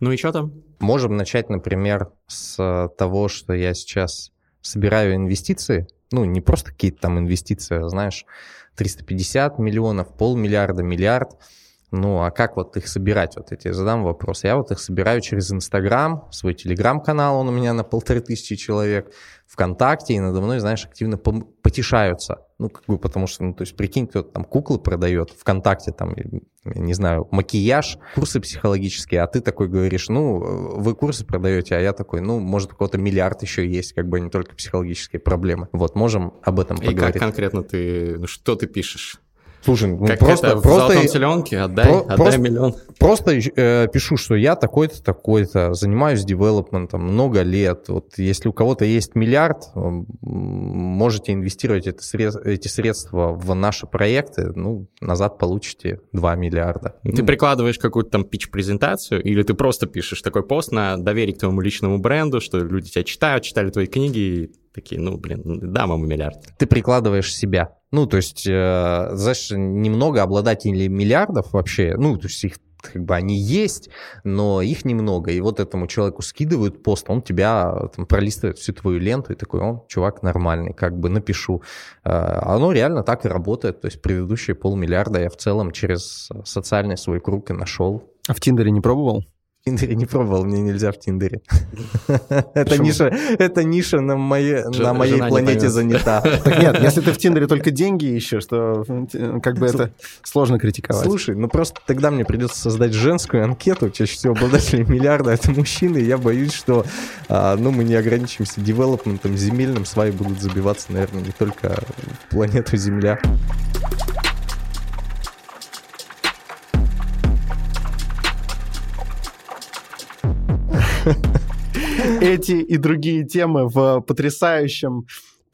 Ну и что там? Можем начать, например, с того, что я сейчас собираю инвестиции. Ну, не просто какие-то там инвестиции, а, знаешь, 350 миллионов, полмиллиарда, миллиард. Ну, а как вот их собирать? Вот я тебе задам вопрос. Я вот их собираю через Инстаграм, свой Телеграм-канал, он у меня на полторы тысячи человек, ВКонтакте, и надо мной, знаешь, активно потешаются. Ну, как бы, потому что, ну, то есть, прикинь, кто-то там куклы продает ВКонтакте, там, не знаю, макияж, курсы психологические, а ты такой говоришь, ну, вы курсы продаете, а я такой, ну, может, у кого-то миллиард еще есть, как бы, не только психологические проблемы. Вот, можем об этом поговорить. И как конкретно ты, ну, что ты пишешь? Слушай, ну как просто, это, в просто, золотом теленке, отдай, про, отдай просто, миллион. Просто э, пишу, что я такой-то, такой-то, занимаюсь девелопментом много лет. Вот если у кого-то есть миллиард, можете инвестировать это сред, эти средства в наши проекты, ну, назад получите 2 миллиарда. Ты ну, прикладываешь какую-то там пич-презентацию, или ты просто пишешь такой пост на доверие к твоему личному бренду, что люди тебя читают, читали твои книги, и такие, ну, блин, дам ему миллиард. Ты прикладываешь себя. Ну, то есть, э, знаешь, немного обладателей миллиардов вообще, ну, то есть их как бы они есть, но их немного. И вот этому человеку скидывают пост, он тебя там, пролистывает всю твою ленту и такой, он, чувак, нормальный, как бы напишу. Э, оно реально так и работает. То есть предыдущие полмиллиарда я в целом через социальный свой круг и нашел. А в Тиндере не пробовал? Тиндере не пробовал, мне нельзя в Тиндере. это ниша, это ниша на моей, на моей планете занята. Так нет, если ты в Тиндере только деньги ищешь, то как бы это сложно критиковать. Слушай, ну просто тогда мне придется создать женскую анкету, чаще всего обладатели миллиарда это мужчины, я боюсь, что а, ну, мы не ограничимся девелопментом земельным, сваи будут забиваться, наверное, не только планету Земля. Эти и другие темы в потрясающем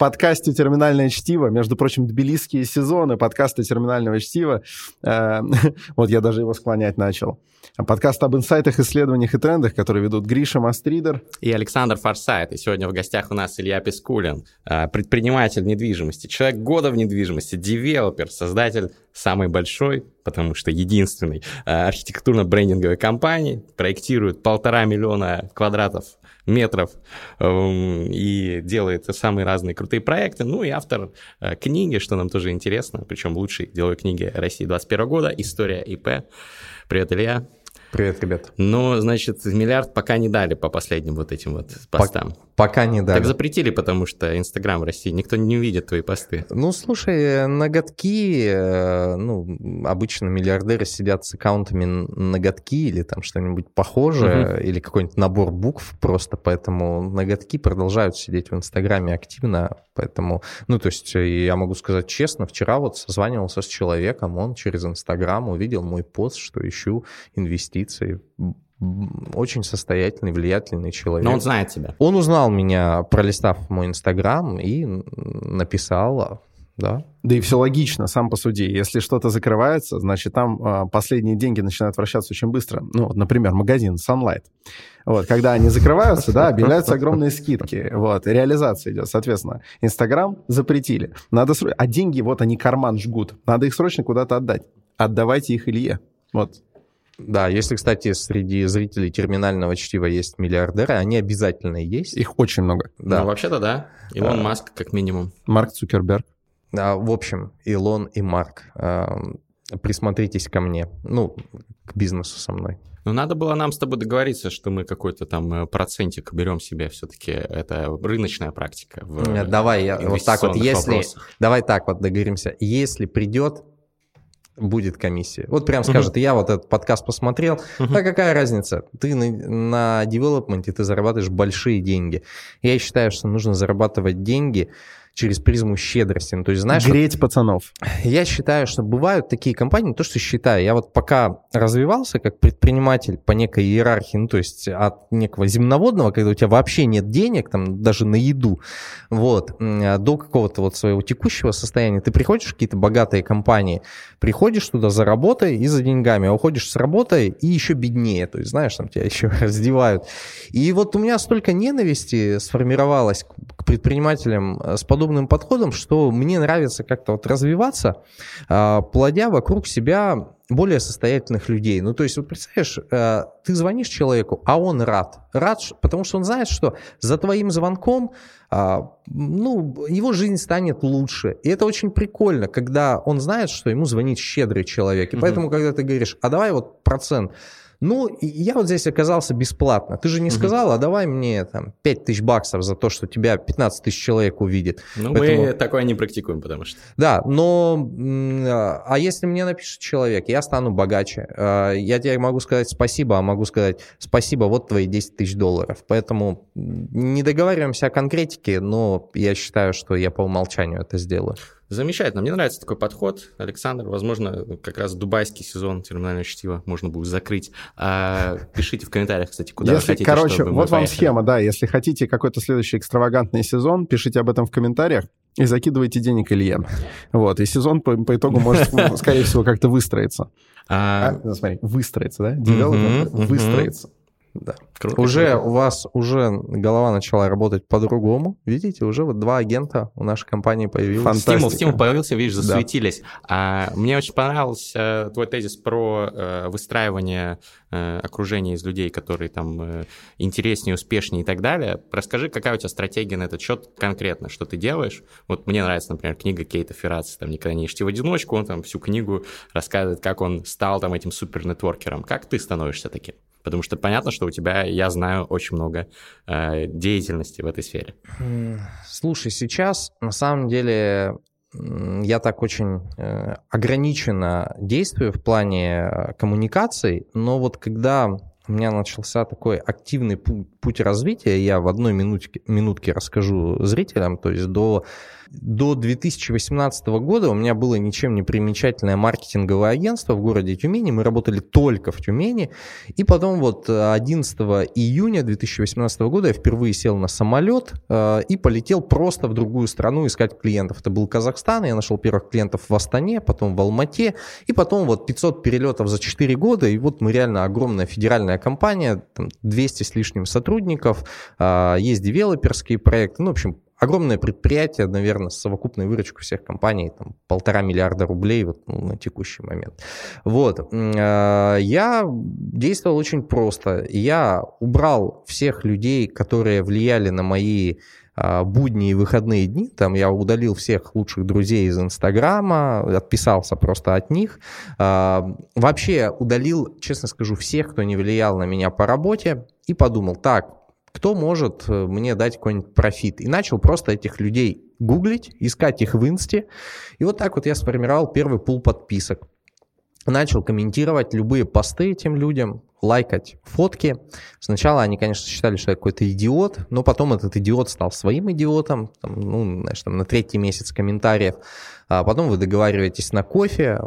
подкасте «Терминальное чтиво». Между прочим, тбилисские сезоны подкаста «Терминального чтива». Э, вот я даже его склонять начал. Подкаст об инсайтах, исследованиях и трендах, который ведут Гриша Мастридер. И Александр Форсайт. И сегодня в гостях у нас Илья Пискулин, э, предприниматель недвижимости, человек года в недвижимости, девелопер, создатель самой большой, потому что единственной э, архитектурно-брендинговой компании, проектирует полтора миллиона квадратов метров эм, и делает самые разные крутые проекты. Ну и автор э, книги, что нам тоже интересно, причем лучшей деловой книги России 21 года «История ИП». Привет, Илья. Привет, ребят. Ну, значит, миллиард пока не дали по последним вот этим вот постам. Пока не дали. Так запретили, потому что Инстаграм в России, никто не увидит твои посты. Ну, слушай, ноготки, э, ну, обычно миллиардеры сидят с аккаунтами ноготки или там что-нибудь похожее, угу. или какой-нибудь набор букв просто, поэтому ноготки продолжают сидеть в Инстаграме активно, поэтому, ну, то есть я могу сказать честно, вчера вот созванивался с человеком, он через Инстаграм увидел мой пост, что ищу инвестиции инвестиций, очень состоятельный, влиятельный человек. Но он знает тебя. Он узнал меня, пролистав мой Инстаграм, и написал, да. Да и все логично, сам по суде. Если что-то закрывается, значит, там э, последние деньги начинают вращаться очень быстро. Ну, вот, например, магазин Sunlight. Вот, когда они закрываются, да, объявляются огромные скидки. Вот, реализация идет. Соответственно, Инстаграм запретили. Надо. А деньги, вот они карман жгут. Надо их срочно куда-то отдать. Отдавайте их Илье. Вот. Да, если, кстати, среди зрителей терминального чтива есть миллиардеры, они обязательно есть. Их очень много. Да. Ну, вообще-то да. Илон а, Маск, как минимум. Марк Цукерберг. А, в общем, Илон и Марк, а, присмотритесь ко мне, ну, к бизнесу со мной. Ну, надо было нам с тобой договориться, что мы какой-то там э, процентик берем себе все-таки. Это рыночная практика. В давай я вот так вот, если... Вопросах. Давай так вот договоримся. Если придет будет комиссия. Вот прям скажет, uh-huh. я вот этот подкаст посмотрел, uh-huh. а какая разница? Ты на, на девелопменте, ты зарабатываешь большие деньги. Я считаю, что нужно зарабатывать деньги через призму щедрости. Ну, то есть, знаешь, Греть вот, пацанов. Я считаю, что бывают такие компании, не то, что считаю, я вот пока развивался как предприниматель по некой иерархии, ну, то есть от некого земноводного, когда у тебя вообще нет денег, там, даже на еду, вот, до какого-то вот своего текущего состояния, ты приходишь в какие-то богатые компании, приходишь туда за работой и за деньгами, а уходишь с работы и еще беднее, то есть, знаешь, там тебя еще раздевают. И вот у меня столько ненависти сформировалось к предпринимателям с подобным подобным подходом, что мне нравится как-то вот развиваться, а, плодя вокруг себя более состоятельных людей. Ну, то есть, вот представляешь, э, ты звонишь человеку, а он рад. Рад, потому что он знает, что за твоим звонком, а, ну, его жизнь станет лучше. И это очень прикольно, когда он знает, что ему звонит щедрый человек. И поэтому, когда ты говоришь, а давай вот процент, ну, я вот здесь оказался бесплатно. Ты же не сказал, а давай мне там 5 тысяч баксов за то, что тебя 15 тысяч человек увидит. Ну, Поэтому... мы такое не практикуем, потому что... Да, но... А если мне напишет человек, я стану богаче. А, я тебе могу сказать спасибо, а могу сказать спасибо, вот твои 10 тысяч долларов. Поэтому не договариваемся о конкретике, но я считаю, что я по умолчанию это сделаю. Замечательно, мне нравится такой подход, Александр. Возможно, как раз дубайский сезон терминального чтива можно будет закрыть. А, пишите в комментариях, кстати, куда если, вы хотите, Короче, чтобы вот вам поехали. схема, да. Если хотите какой-то следующий экстравагантный сезон, пишите об этом в комментариях и закидывайте денег Илье. Вот, и сезон по, по итогу может, скорее всего, как-то выстроиться. А, а, смотри, выстроиться, да? Девелопер выстроиться. Да. Круто, уже круто. у вас уже голова начала работать по-другому. Видите, уже вот два агента у нашей компании появилось. Фантастика. Стимул, стимул появился, видишь, засуетились. Да. А, мне очень понравился твой тезис про э, выстраивание э, окружения из людей, которые там э, интереснее, успешнее и так далее. Расскажи, какая у тебя стратегия на этот счет конкретно, что ты делаешь? Вот мне нравится, например, книга Кейта Ферраци, там «Никогда не ешьте в одиночку», он там всю книгу рассказывает, как он стал там этим супер-нетворкером. Как ты становишься таким? Потому что понятно, что у тебя, я знаю, очень много э, деятельности в этой сфере. Слушай, сейчас на самом деле я так очень э, ограниченно действую в плане э, коммуникаций, но вот когда у меня начался такой активный путь, путь развития, я в одной минутке, минутке расскажу зрителям, то есть до до 2018 года у меня было ничем не примечательное маркетинговое агентство в городе Тюмени. Мы работали только в Тюмени. И потом вот 11 июня 2018 года я впервые сел на самолет э, и полетел просто в другую страну искать клиентов. Это был Казахстан. Я нашел первых клиентов в Астане, потом в Алмате. И потом вот 500 перелетов за 4 года. И вот мы реально огромная федеральная компания, там 200 с лишним сотрудников, э, есть девелоперские проекты. Ну, в общем, огромное предприятие, наверное, с совокупной выручкой всех компаний, там, полтора миллиарда рублей вот, ну, на текущий момент. Вот. А, я действовал очень просто. Я убрал всех людей, которые влияли на мои а, будни и выходные дни, там я удалил всех лучших друзей из Инстаграма, отписался просто от них. А, вообще удалил, честно скажу, всех, кто не влиял на меня по работе, и подумал, так, кто может э, мне дать какой-нибудь профит. И начал просто этих людей гуглить, искать их в инсте. И вот так вот я сформировал первый пул подписок. Начал комментировать любые посты этим людям, лайкать фотки. Сначала они, конечно, считали, что я какой-то идиот, но потом этот идиот стал своим идиотом, там, ну, знаешь, там, на третий месяц комментариев. А потом вы договариваетесь на кофе,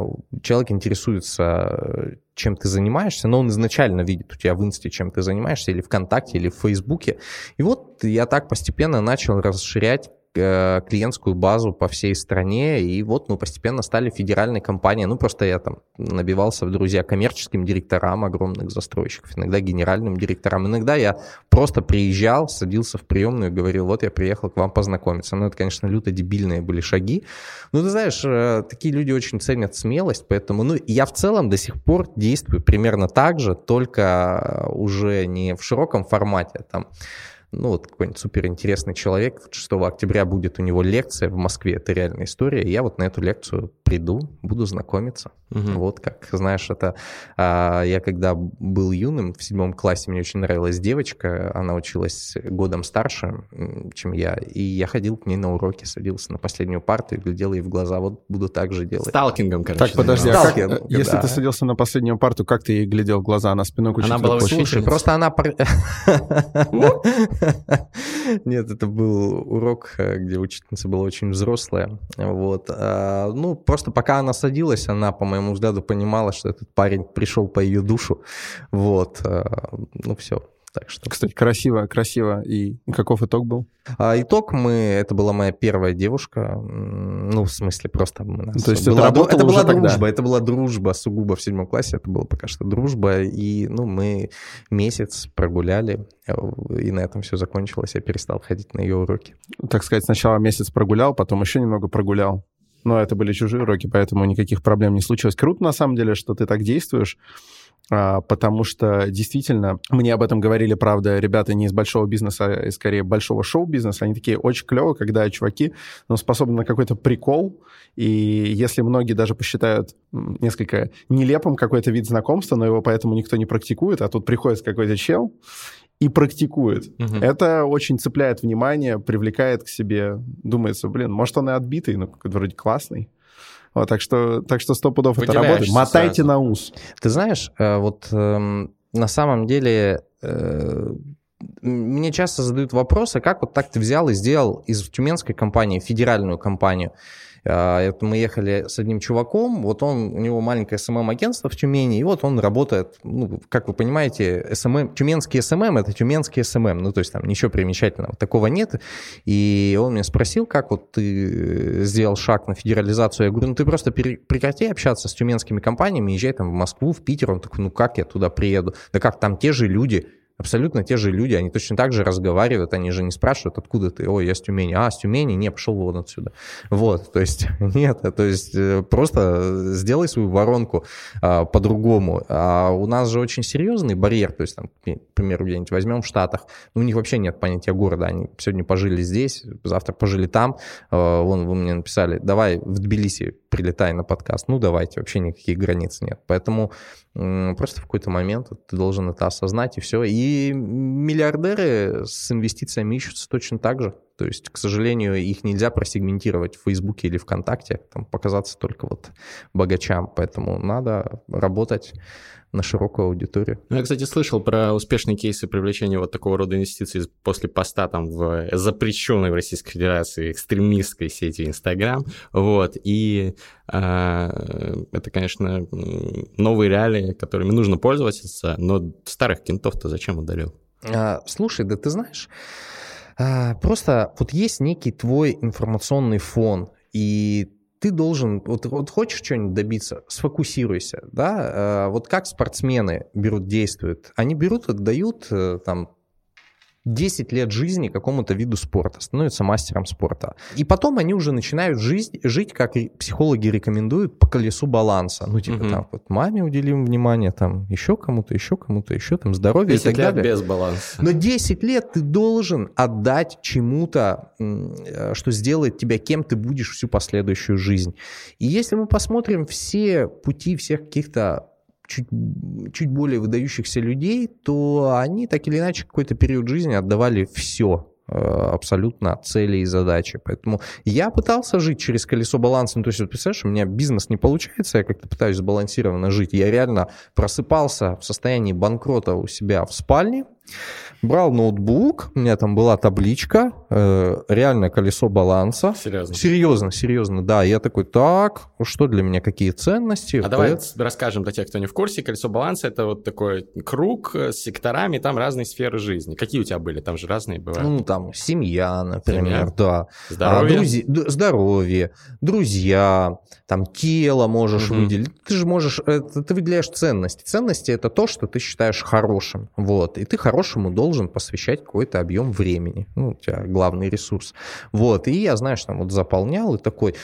человек интересуется, чем ты занимаешься, но он изначально видит у тебя в инсте, чем ты занимаешься, или ВКонтакте, или в Фейсбуке. И вот я так постепенно начал расширять клиентскую базу по всей стране, и вот мы постепенно стали федеральной компанией. Ну, просто я там набивался в друзья коммерческим директорам огромных застройщиков, иногда генеральным директорам. Иногда я просто приезжал, садился в приемную и говорил, вот я приехал к вам познакомиться. Ну, это, конечно, люто дебильные были шаги. Но ты знаешь, э, такие люди очень ценят смелость, поэтому, ну, я в целом до сих пор действую примерно так же, только уже не в широком формате, там, ну, вот какой-нибудь суперинтересный человек, 6 октября будет у него лекция в Москве, это реальная история, и я вот на эту лекцию приду, буду знакомиться. Угу. Вот как, знаешь, это... А, я когда был юным, в седьмом классе мне очень нравилась девочка, она училась годом старше, чем я, и я ходил к ней на уроки, садился на последнюю парту и глядел ей в глаза, вот буду так же делать. Сталкингом, короче. Так, подожди, а как, э, если да. ты садился на последнюю парту, как ты ей глядел в глаза? Она спиной к Она была Слушай, просто она... Нет, это был урок, э, где учительница была очень взрослая. Вот. А, ну, просто пока она садилась, она, по моему взгляду, понимала, что этот парень пришел по ее душу. Вот. А, ну, все Так что... Кстати, красиво, красиво. И каков итог был? А итог мы... Это была моя первая девушка. Ну, в смысле, просто... Мы То есть была, это это была тогда? дружба. Это была дружба сугубо в седьмом классе. Это была пока что дружба. И, ну, мы месяц прогуляли. И на этом все закончилось. Я перестал ходить на ее уроки. Так сказать, сначала месяц прогулял, потом еще немного прогулял. Но это были чужие уроки, поэтому никаких проблем не случилось. Круто, на самом деле, что ты так действуешь. А, потому что действительно, мне об этом говорили, правда, ребята не из большого бизнеса, а скорее большого шоу-бизнеса, они такие очень клево, когда чуваки ну, способны на какой-то прикол, и если многие даже посчитают несколько нелепым какой-то вид знакомства, но его поэтому никто не практикует, а тут приходит какой-то чел и практикует. Угу. Это очень цепляет внимание, привлекает к себе, думается, блин, может, он и отбитый, но вроде классный. Вот, так что, так что сто пудов это работает. Мотайте сразу. на ус. Ты знаешь, э, вот эм, на самом деле э, мне часто задают вопросы, как вот так ты взял и сделал из тюменской компании федеральную компанию. А, мы ехали с одним чуваком, вот он, у него маленькое SMM-агентство в Тюмени, и вот он работает, ну, как вы понимаете, SMM, тюменский SMM — это тюменский SMM, ну, то есть там ничего примечательного такого нет. И он меня спросил, как вот ты сделал шаг на федерализацию. Я говорю, ну, ты просто прекрати общаться с тюменскими компаниями, езжай там в Москву, в Питер. Он такой, ну, как я туда приеду? Да как, там те же люди, Абсолютно те же люди, они точно так же разговаривают, они же не спрашивают, откуда ты, ой, я с Тюмени, а, с Тюмени, не, пошел вон отсюда. Вот, то есть нет, то есть э, просто сделай свою воронку а, по-другому. А у нас же очень серьезный барьер, то есть, там, к примеру, где-нибудь возьмем в Штатах, ну, у них вообще нет понятия города, они сегодня пожили здесь, завтра пожили там, а, вон вы мне написали, давай в Тбилиси прилетай на подкаст, ну, давайте, вообще никаких границ нет. Поэтому Просто в какой-то момент ты должен это осознать, и все. И миллиардеры с инвестициями ищутся точно так же. То есть, к сожалению, их нельзя просегментировать в Фейсбуке или ВКонтакте, там показаться только вот богачам. Поэтому надо работать на широкую аудиторию. Ну, я, кстати, слышал про успешные кейсы привлечения вот такого рода инвестиций после поста там в запрещенной в Российской Федерации экстремистской сети Инстаграм. Вот. И э, это, конечно, новые реалии, которыми нужно пользоваться, но старых кентов-то зачем удалил? А, слушай, да ты знаешь, а, просто вот есть некий твой информационный фон, и ты должен, вот, вот хочешь что-нибудь добиться, сфокусируйся, да, э, вот как спортсмены берут, действуют, они берут, отдают э, там 10 лет жизни какому-то виду спорта, становятся мастером спорта. И потом они уже начинают жить, жить как психологи рекомендуют, по колесу баланса. Ну, типа, угу. там, вот маме уделим внимание, там, еще кому-то, еще кому-то, еще там, здоровье и так лет далее. без баланса. Но 10 лет ты должен отдать чему-то, э, что сделает тебя кем ты будешь всю последующую жизнь. И если мы посмотрим все пути всех каких-то чуть, чуть более выдающихся людей, то они так или иначе какой-то период жизни отдавали все э, абсолютно цели и задачи. Поэтому я пытался жить через колесо баланса. Ну, то есть, вот, представляешь, у меня бизнес не получается, я как-то пытаюсь сбалансированно жить. Я реально просыпался в состоянии банкрота у себя в спальне, Брал ноутбук, у меня там была табличка, э, реальное колесо баланса. Серьезно? Серьезно, серьезно, да. Я такой, так, что для меня, какие ценности? А давай расскажем для тех, кто не в курсе. Колесо баланса — это вот такой круг с секторами, там разные сферы жизни. Какие у тебя были? Там же разные бывают. Ну, там семья, например, семья. да. Здоровье? А, друзи... Здоровье, друзья, там тело можешь угу. выделить. Ты же можешь, это, ты выделяешь ценности. Ценности — это то, что ты считаешь хорошим. Вот. И ты хорошему должен должен посвящать какой-то объем времени. Ну, у тебя главный ресурс. Вот, и я, знаешь, там вот заполнял и такой,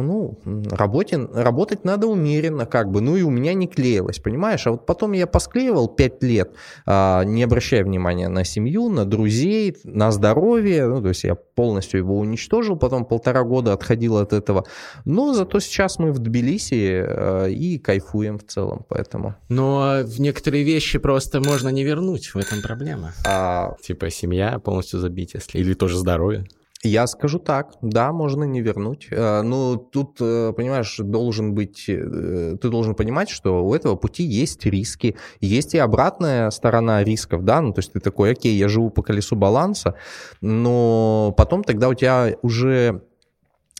ну, работе, работать надо умеренно, как бы, ну и у меня не клеилось, понимаешь? А вот потом я посклеивал 5 лет, а, не обращая внимания на семью, на друзей, на здоровье, ну, то есть я полностью его уничтожил, потом полтора года отходил от этого, но зато сейчас мы в Тбилиси а, и кайфуем в целом, поэтому. Но в некоторые вещи просто можно не вернуть, в этом проблема. А... Типа семья полностью забить, если, или тоже здоровье. Я скажу так, да, можно не вернуть. Э, но тут, э, понимаешь, должен быть, э, ты должен понимать, что у этого пути есть риски, есть и обратная сторона рисков, да, ну то есть ты такой, окей, я живу по колесу баланса, но потом тогда у тебя уже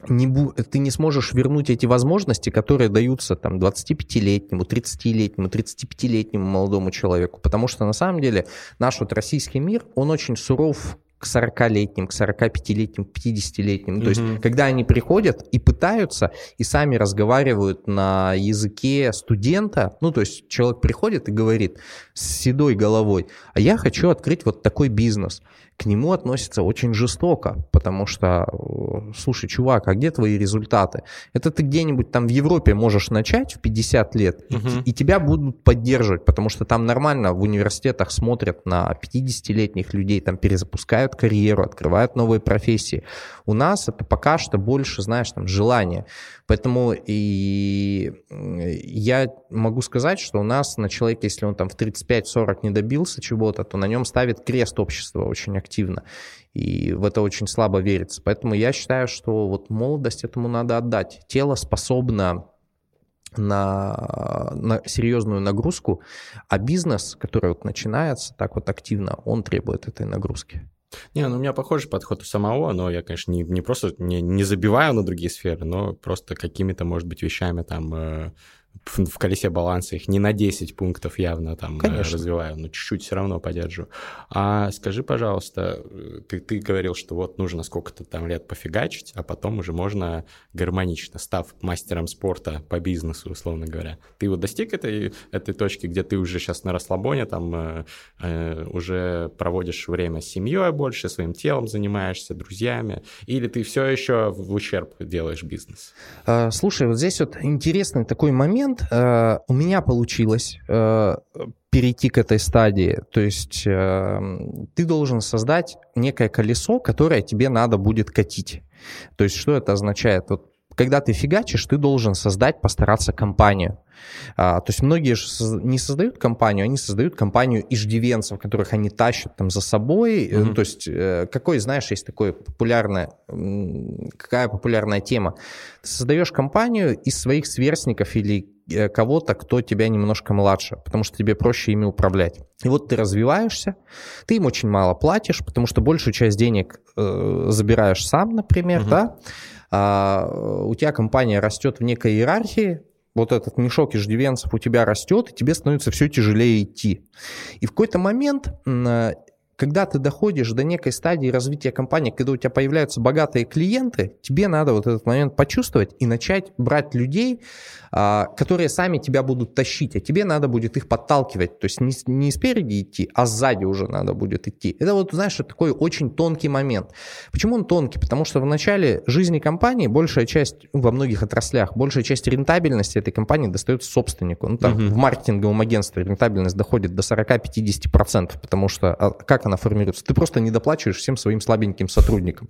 не бу- ты не сможешь вернуть эти возможности, которые даются там 25-летнему, 30-летнему, 35-летнему молодому человеку. Потому что на самом деле наш вот российский мир, он очень суров к 40-летним, к 45-летним, к 50-летним. То есть, когда они приходят и пытаются, и сами разговаривают на языке студента, ну, то есть человек приходит и говорит с седой головой, а я хочу открыть вот такой бизнес к нему относятся очень жестоко, потому что, э, слушай, чувак, а где твои результаты? Это ты где-нибудь там в Европе можешь начать в 50 лет, угу. и, и тебя будут поддерживать, потому что там нормально в университетах смотрят на 50-летних людей, там перезапускают карьеру, открывают новые профессии. У нас это пока что больше, знаешь, там желание. Поэтому и я могу сказать, что у нас на человеке, если он там в 35-40 не добился чего-то, то на нем ставит крест общества очень активно. И в это очень слабо верится. Поэтому я считаю, что вот молодость этому надо отдать. Тело способно на, на серьезную нагрузку, а бизнес, который вот начинается так вот активно, он требует этой нагрузки. Не, ну у меня похожий подход у самого, но я, конечно, не, не просто не, не забиваю на другие сферы, но просто какими-то, может быть, вещами там э, в колесе баланса их не на 10 пунктов явно там э, Конечно. развиваю, но чуть-чуть все равно поддерживаю. А скажи, пожалуйста, ты, ты говорил, что вот нужно сколько-то там лет пофигачить, а потом уже можно гармонично, став мастером спорта по бизнесу, условно говоря. Ты вот достиг этой, этой точки, где ты уже сейчас на расслабоне, там э, э, уже проводишь время с семьей больше, своим телом занимаешься, друзьями, или ты все еще в ущерб делаешь бизнес? А, слушай, вот здесь вот интересный такой момент, момент э, у меня получилось э, перейти к этой стадии. То есть э, ты должен создать некое колесо, которое тебе надо будет катить. То есть что это означает? Вот когда ты фигачишь, ты должен создать, постараться компанию. А, то есть многие же не создают компанию, они создают компанию иждивенцев, которых они тащат там за собой. Mm-hmm. Ну, то есть э, какой, знаешь, есть такое популярная, какая популярная тема. Ты создаешь компанию из своих сверстников или кого-то, кто тебя немножко младше, потому что тебе проще ими управлять. И вот ты развиваешься, ты им очень мало платишь, потому что большую часть денег э, забираешь сам, например, mm-hmm. да, а, у тебя компания растет в некой иерархии, вот этот мешок иждивенцев у тебя растет, и тебе становится все тяжелее идти. И в какой-то момент когда ты доходишь до некой стадии развития компании, когда у тебя появляются богатые клиенты, тебе надо вот этот момент почувствовать и начать брать людей, которые сами тебя будут тащить, а тебе надо будет их подталкивать. То есть не, не спереди идти, а сзади уже надо будет идти. Это вот, знаешь, такой очень тонкий момент. Почему он тонкий? Потому что в начале жизни компании большая часть, ну, во многих отраслях, большая часть рентабельности этой компании достается собственнику. Ну, там, uh-huh. В маркетинговом агентстве рентабельность доходит до 40-50%, потому что а, как она формируется? Ты просто не доплачиваешь всем своим слабеньким сотрудникам.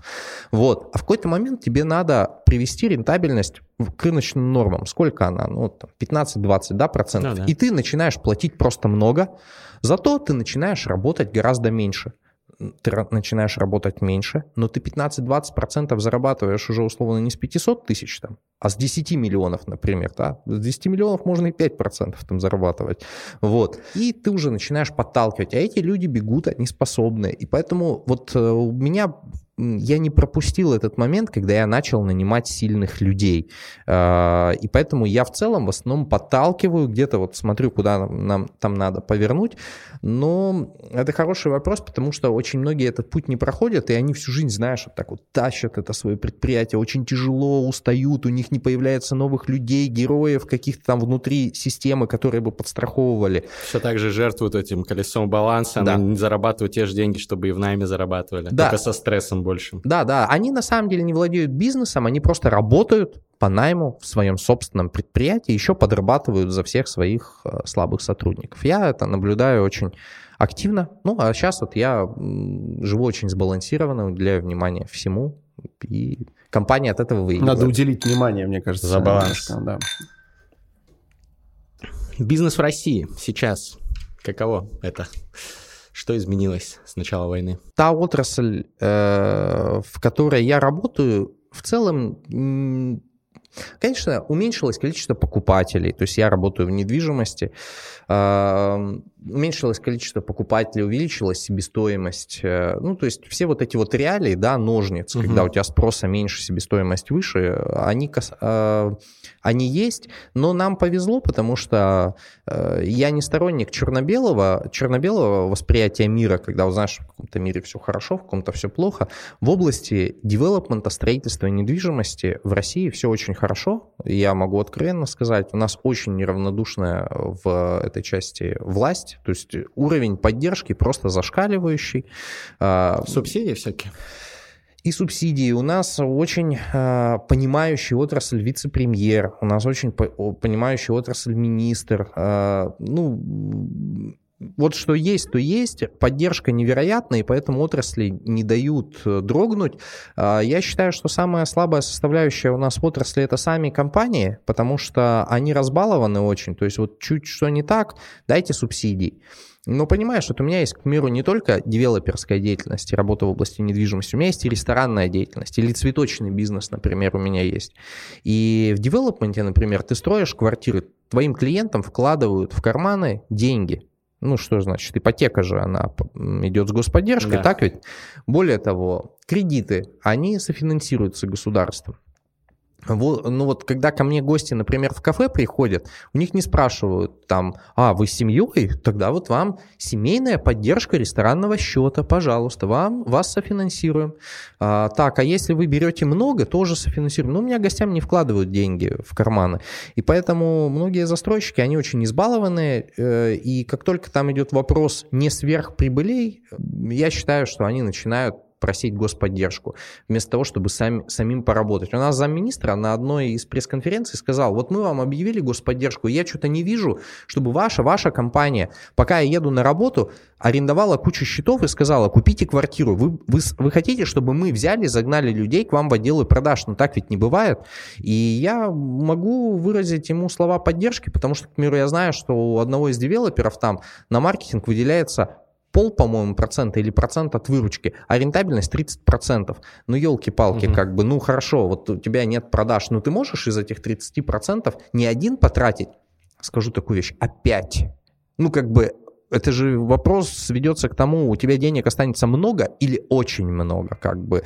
Вот. А в какой-то момент тебе надо привести рентабельность к рыночным нормам. Сколько она? Ну, 15-20 да, процентов. Ну, да. И ты начинаешь платить просто много, зато ты начинаешь работать гораздо меньше ты начинаешь работать меньше, но ты 15-20% зарабатываешь уже условно не с 500 тысяч, там, а с 10 миллионов, например. Да? С 10 миллионов можно и 5% там зарабатывать. Вот. И ты уже начинаешь подталкивать. А эти люди бегут, они способны. И поэтому вот э, у меня я не пропустил этот момент, когда я начал нанимать сильных людей. А, и поэтому я в целом в основном подталкиваю, где-то вот смотрю, куда нам, нам там надо повернуть. Но это хороший вопрос, потому что очень многие этот путь не проходят, и они всю жизнь, знаешь, вот так вот тащат это свое предприятие, очень тяжело, устают, у них не появляется новых людей, героев каких-то там внутри системы, которые бы подстраховывали. Все так же жертвуют этим колесом баланса, да. не зарабатывают те же деньги, чтобы и в найме зарабатывали, да. только со стрессом больше. Да, да, они на самом деле не владеют бизнесом, они просто работают по найму в своем собственном предприятии, еще подрабатывают за всех своих э, слабых сотрудников. Я это наблюдаю очень активно. Ну, а сейчас вот я живу очень сбалансированно, уделяю внимание всему, и компания от этого выигрывает. Надо уделить внимание, мне кажется. За баланс. Да. Бизнес в России сейчас. Каково это? Что изменилось с начала войны? Та отрасль, э, в которой я работаю, в целом Конечно, уменьшилось количество покупателей. То есть я работаю в недвижимости. Уменьшилось количество покупателей, увеличилась себестоимость. Э, ну, то есть все вот эти вот реалии, да, ножницы, угу. когда у тебя спроса меньше, себестоимость выше, они, э, они есть, но нам повезло, потому что э, я не сторонник черно-белого, черно-белого восприятия мира, когда, знаешь, в каком-то мире все хорошо, в каком-то все плохо. В области девелопмента, строительства и недвижимости в России все очень хорошо. Я могу откровенно сказать, у нас очень неравнодушная в этой части власть, есть. То есть уровень поддержки просто зашкаливающий. А, субсидии всякие? И субсидии. У нас очень э, понимающий отрасль вице-премьер, у нас очень по- понимающий отрасль министр. Э, ну, вот что есть, то есть. Поддержка невероятная, и поэтому отрасли не дают э, дрогнуть. А, я считаю, что самая слабая составляющая у нас в отрасли это сами компании, потому что они разбалованы очень. То есть вот чуть что не так, дайте субсидий. Но понимаешь, вот у меня есть, к примеру, не только девелоперская деятельность и работа в области недвижимости, у меня есть и ресторанная деятельность, или цветочный бизнес, например, у меня есть. И в девелопменте, например, ты строишь квартиры, твоим клиентам вкладывают в карманы деньги – ну, что значит? Ипотека же, она идет с господдержкой, да. так ведь? Более того, кредиты, они софинансируются государством. Вот, ну вот, когда ко мне гости, например, в кафе приходят, у них не спрашивают там, а, вы с семьей? Тогда вот вам семейная поддержка ресторанного счета, пожалуйста, вам, вас софинансируем. А, так, а если вы берете много, тоже софинансируем. Но у меня гостям не вкладывают деньги в карманы. И поэтому многие застройщики, они очень избалованы, э, и как только там идет вопрос не сверхприбылей, я считаю, что они начинают просить господдержку, вместо того, чтобы сами, самим поработать. У нас замминистра на одной из пресс-конференций сказал, вот мы вам объявили господдержку, я что-то не вижу, чтобы ваша, ваша компания, пока я еду на работу, арендовала кучу счетов и сказала, купите квартиру. Вы, вы, вы хотите, чтобы мы взяли, загнали людей к вам в отделы продаж? Но так ведь не бывает. И я могу выразить ему слова поддержки, потому что, к примеру, я знаю, что у одного из девелоперов там на маркетинг выделяется пол, по-моему, процента или процент от выручки, а рентабельность 30 процентов. Ну, елки-палки, угу. как бы, ну, хорошо, вот у тебя нет продаж, но ты можешь из этих 30 процентов не один потратить, скажу такую вещь, а 5. Ну, как бы, это же вопрос сведется к тому, у тебя денег останется много или очень много, как бы.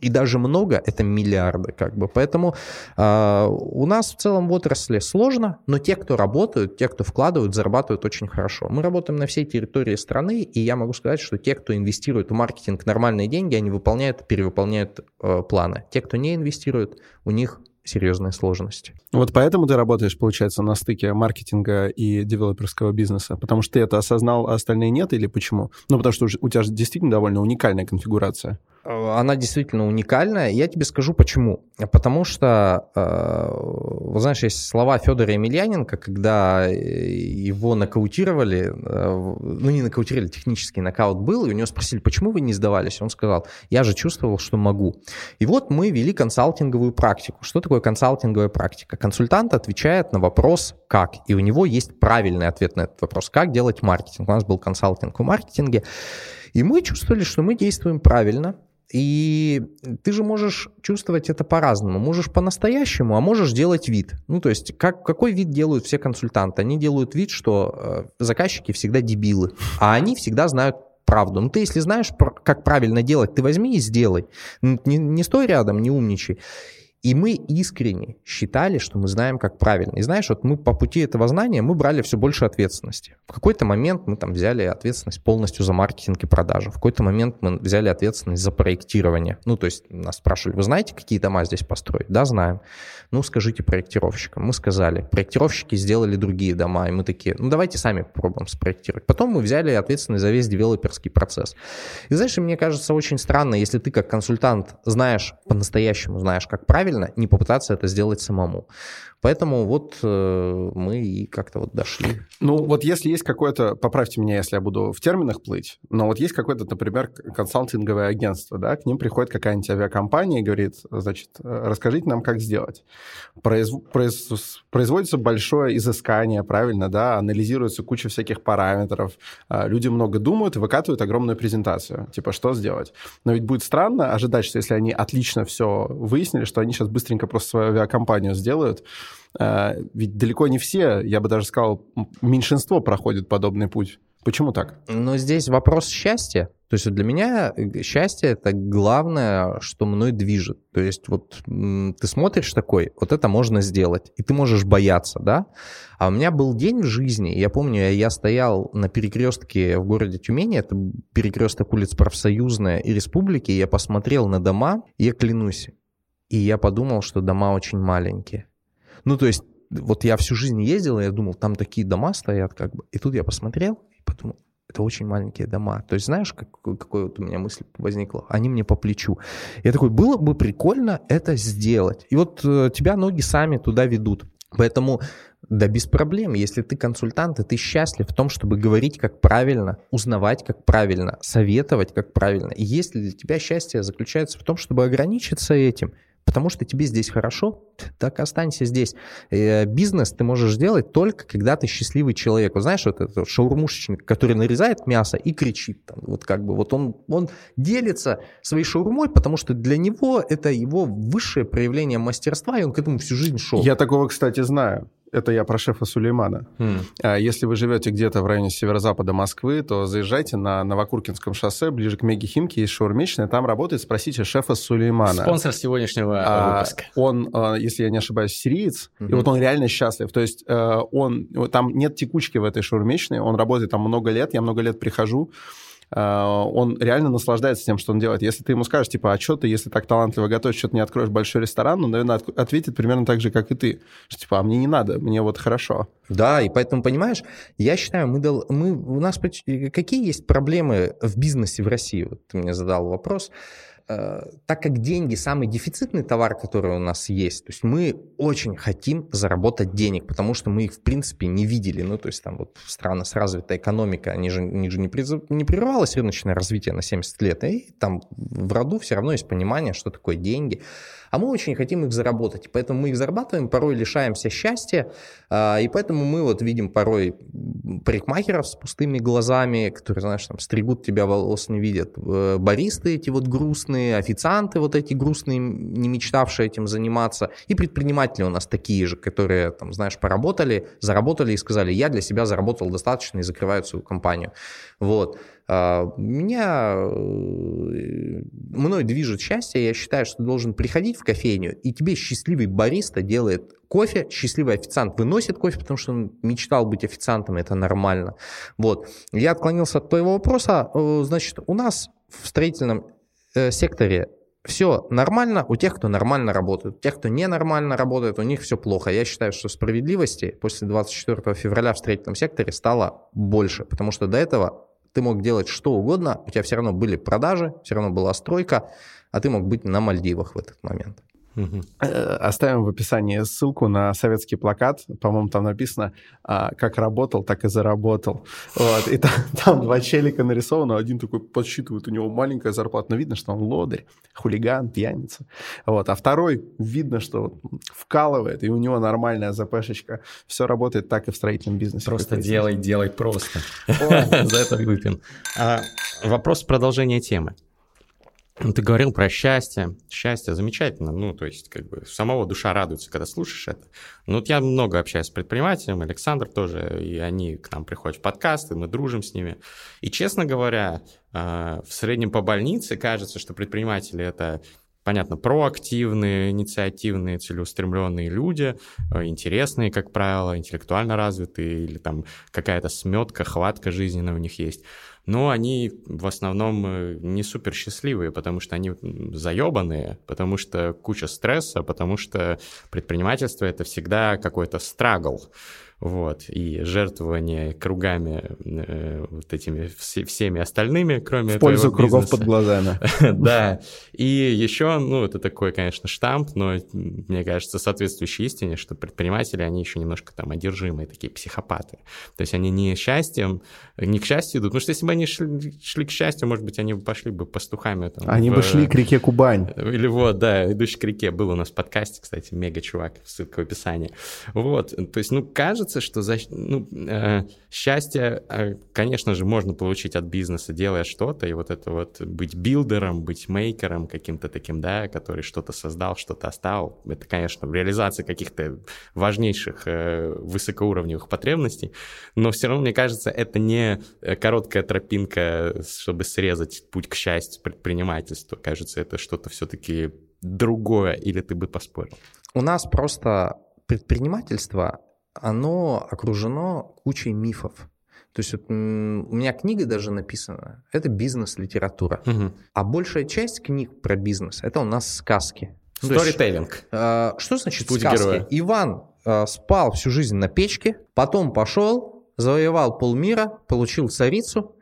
И даже много — это миллиарды, как бы. Поэтому э, у нас в целом в отрасли сложно, но те, кто работают, те, кто вкладывают, зарабатывают очень хорошо. Мы работаем на всей территории страны, и я могу сказать, что те, кто инвестирует в маркетинг нормальные деньги, они выполняют, перевыполняют э, планы. Те, кто не инвестирует, у них серьезные сложности. Вот поэтому ты работаешь, получается, на стыке маркетинга и девелоперского бизнеса? Потому что ты это осознал, а остальные нет, или почему? Ну, потому что у тебя же действительно довольно уникальная конфигурация. Э, она действительно уникальная. Я тебе скажу почему. Потому что, э, знаешь, есть слова Федора Емельяненко, когда э, его нокаутировали, ну не нокаутировали, технический нокаут был, и у него спросили, почему вы не сдавались? Он сказал, я же чувствовал, что могу. И вот мы вели консалтинговую практику. Что такое консалтинговая практика? Консультант отвечает на вопрос «как?», и у него есть правильный ответ на этот вопрос. Как делать маркетинг? У нас был консалтинг в маркетинге. И мы чувствовали, что мы действуем правильно, и ты же можешь чувствовать это по-разному. Можешь по-настоящему, а можешь делать вид. Ну, то есть, как, какой вид делают все консультанты? Они делают вид, что э, заказчики всегда дебилы, а они всегда знают правду. Ну, ты если знаешь, как правильно делать, ты возьми и сделай. Не, не стой рядом, не умничай. И мы искренне считали, что мы знаем, как правильно. И знаешь, вот мы по пути этого знания мы брали все больше ответственности. В какой-то момент мы там взяли ответственность полностью за маркетинг и продажи. В какой-то момент мы взяли ответственность за проектирование. Ну, то есть нас спрашивали, вы знаете, какие дома здесь построить? Да, знаем. Ну, скажите проектировщикам. Мы сказали. Проектировщики сделали другие дома, и мы такие, ну, давайте сами попробуем спроектировать. Потом мы взяли ответственность за весь девелоперский процесс. И знаешь, мне кажется очень странно, если ты как консультант знаешь, по-настоящему знаешь, как правильно, правильно не попытаться это сделать самому. Поэтому вот э, мы и как-то вот дошли. Ну, вот если есть какое-то, поправьте меня, если я буду в терминах плыть, но вот есть какое-то, например, консалтинговое агентство, да, к ним приходит какая-нибудь авиакомпания и говорит, значит, расскажите нам, как сделать. Произ... Произ... Производится большое изыскание, правильно, да, анализируется куча всяких параметров, а, люди много думают и выкатывают огромную презентацию, типа, что сделать. Но ведь будет странно ожидать, что если они отлично все выяснили, что они сейчас быстренько просто свою авиакомпанию сделают. Э, ведь далеко не все, я бы даже сказал, меньшинство проходит подобный путь. Почему так? Но здесь вопрос счастья. То есть для меня э, счастье это главное, что мной движет. То есть вот ты смотришь такой, вот это можно сделать, и ты можешь бояться, да? А у меня был день в жизни, я помню, я стоял на перекрестке в городе Тюмени, это перекресток улиц Профсоюзная и Республики, и я посмотрел на дома, и я клянусь, и я подумал, что дома очень маленькие. Ну, то есть вот я всю жизнь ездил, и я думал, там такие дома стоят, как бы. И тут я посмотрел и подумал, это очень маленькие дома. То есть знаешь, как, какой вот у меня мысль возникла? Они мне по плечу. Я такой, было бы прикольно это сделать. И вот э, тебя ноги сами туда ведут. Поэтому да без проблем. Если ты консультант, и ты счастлив в том, чтобы говорить как правильно, узнавать как правильно, советовать как правильно. И если для тебя счастье заключается в том, чтобы ограничиться этим – потому что тебе здесь хорошо, так останься здесь. Э, бизнес ты можешь сделать только, когда ты счастливый человек. Вот знаешь, вот этот шаурмушечник, который нарезает мясо и кричит. Там, вот как бы вот он, он делится своей шаурмой, потому что для него это его высшее проявление мастерства, и он к этому всю жизнь шел. Я такого, кстати, знаю. Это я про шефа Сулеймана. Mm. Если вы живете где-то в районе северо-запада Москвы, то заезжайте на Новокуркинском шоссе, ближе к Мегахимке, есть шаурмичная, там работает, спросите шефа Сулеймана. Спонсор сегодняшнего а, выпуска. Он, а, если я не ошибаюсь, сириец, mm-hmm. и вот он реально счастлив. То есть э, он, там нет текучки в этой шаурмичной, он работает там много лет, я много лет прихожу, Э, он реально наслаждается тем, что он делает. Если ты ему скажешь, типа, а что ты, если так талантливо готовишь, что ты не откроешь большой ресторан, он, наверное, ответит примерно так же, как и ты. Что, типа, а мне не надо, мне вот хорошо. Да, и поэтому, понимаешь, я считаю, мы, дол... мы у нас какие есть проблемы в бизнесе в России? Вот ты мне задал вопрос. Так как деньги самый дефицитный товар, который у нас есть, то есть мы очень хотим заработать денег, потому что мы их в принципе не видели. Ну, то есть там вот страны с развитой экономикой, они же, они же не, приз... не прерывалось рыночное развитие на 70 лет, и там в роду все равно есть понимание, что такое деньги а мы очень хотим их заработать. Поэтому мы их зарабатываем, порой лишаемся счастья, а, и поэтому мы вот видим порой парикмахеров с пустыми глазами, которые, знаешь, там стригут тебя, волос не видят, э, баристы эти вот грустные, официанты вот эти грустные, не мечтавшие этим заниматься, и предприниматели у нас такие же, которые, там, знаешь, поработали, заработали и сказали, я для себя заработал достаточно и закрывают свою компанию. Вот. А, меня э, мной движет счастье, я считаю, что ты должен приходить в кофейню, и тебе счастливый бариста делает кофе, счастливый официант выносит кофе, потому что он мечтал быть официантом, это нормально. Вот. Я отклонился от твоего вопроса. Э, значит, у нас в строительном э, секторе все нормально у тех, кто нормально работает. У тех, кто ненормально работает, у них все плохо. Я считаю, что справедливости после 24 февраля в строительном секторе стало больше, потому что до этого ты мог делать что угодно, у тебя все равно были продажи, все равно была стройка, а ты мог быть на Мальдивах в этот момент. Э, оставим в описании ссылку на советский плакат. По-моему, там написано а, «Как работал, так и заработал». Вот. И там, там два челика нарисованы. Один такой подсчитывает, у него маленькая зарплата. Но видно, что он лодырь, хулиган, пьяница. Вот. А второй видно, что вкалывает, и у него нормальная ЗПшечка. Все работает так и в строительном бизнесе. Просто делай, делай просто. За это выпьем. А, вопрос продолжения темы. Ты говорил про счастье. Счастье замечательно. Ну, то есть, как бы, самого душа радуется, когда слушаешь это. Ну, вот я много общаюсь с предпринимателями, Александр тоже, и они к нам приходят в подкасты, мы дружим с ними. И, честно говоря, а, в среднем по больнице кажется, что предприниматели — это понятно, проактивные, инициативные, целеустремленные люди, э, интересные, как правило, интеллектуально развитые, или там какая-то сметка, хватка жизненная у них есть но они в основном э, не супер счастливые, потому что они заебанные, потому что куча стресса, потому что предпринимательство — это всегда какой-то страгл вот, и жертвование кругами э, вот этими вс- всеми остальными, кроме В пользу кругов под глазами. Да, и еще, ну, это такой, конечно, штамп, но, мне кажется, соответствующий истине, что предприниматели, они еще немножко там одержимые, такие психопаты. То есть они не счастьем, не к счастью идут, потому что если бы они шли, шли к счастью, может быть, они бы пошли бы пастухами. Там, они в... бы шли к реке Кубань. Или вот, да, идущий к реке. Был у нас в подкасте, кстати, мега чувак, ссылка в описании. Вот, то есть, ну, кажется, кажется, что за, ну, э, счастье, э, конечно же, можно получить от бизнеса, делая что-то, и вот это вот быть билдером, быть мейкером каким-то таким, да, который что-то создал, что-то оставил, это, конечно, реализация каких-то важнейших э, высокоуровневых потребностей, но все равно, мне кажется, это не э, короткая тропинка, чтобы срезать путь к счастью предпринимательства. Кажется, это что-то все-таки другое, или ты бы поспорил? У нас просто предпринимательство, оно окружено кучей мифов. То есть вот, у меня книга даже написана, это бизнес-литература. Угу. А большая часть книг про бизнес, это у нас сказки. Сторителлинг. Э, что значит Путь сказки? Героя. Иван э, спал всю жизнь на печке, потом пошел, завоевал полмира, получил царицу,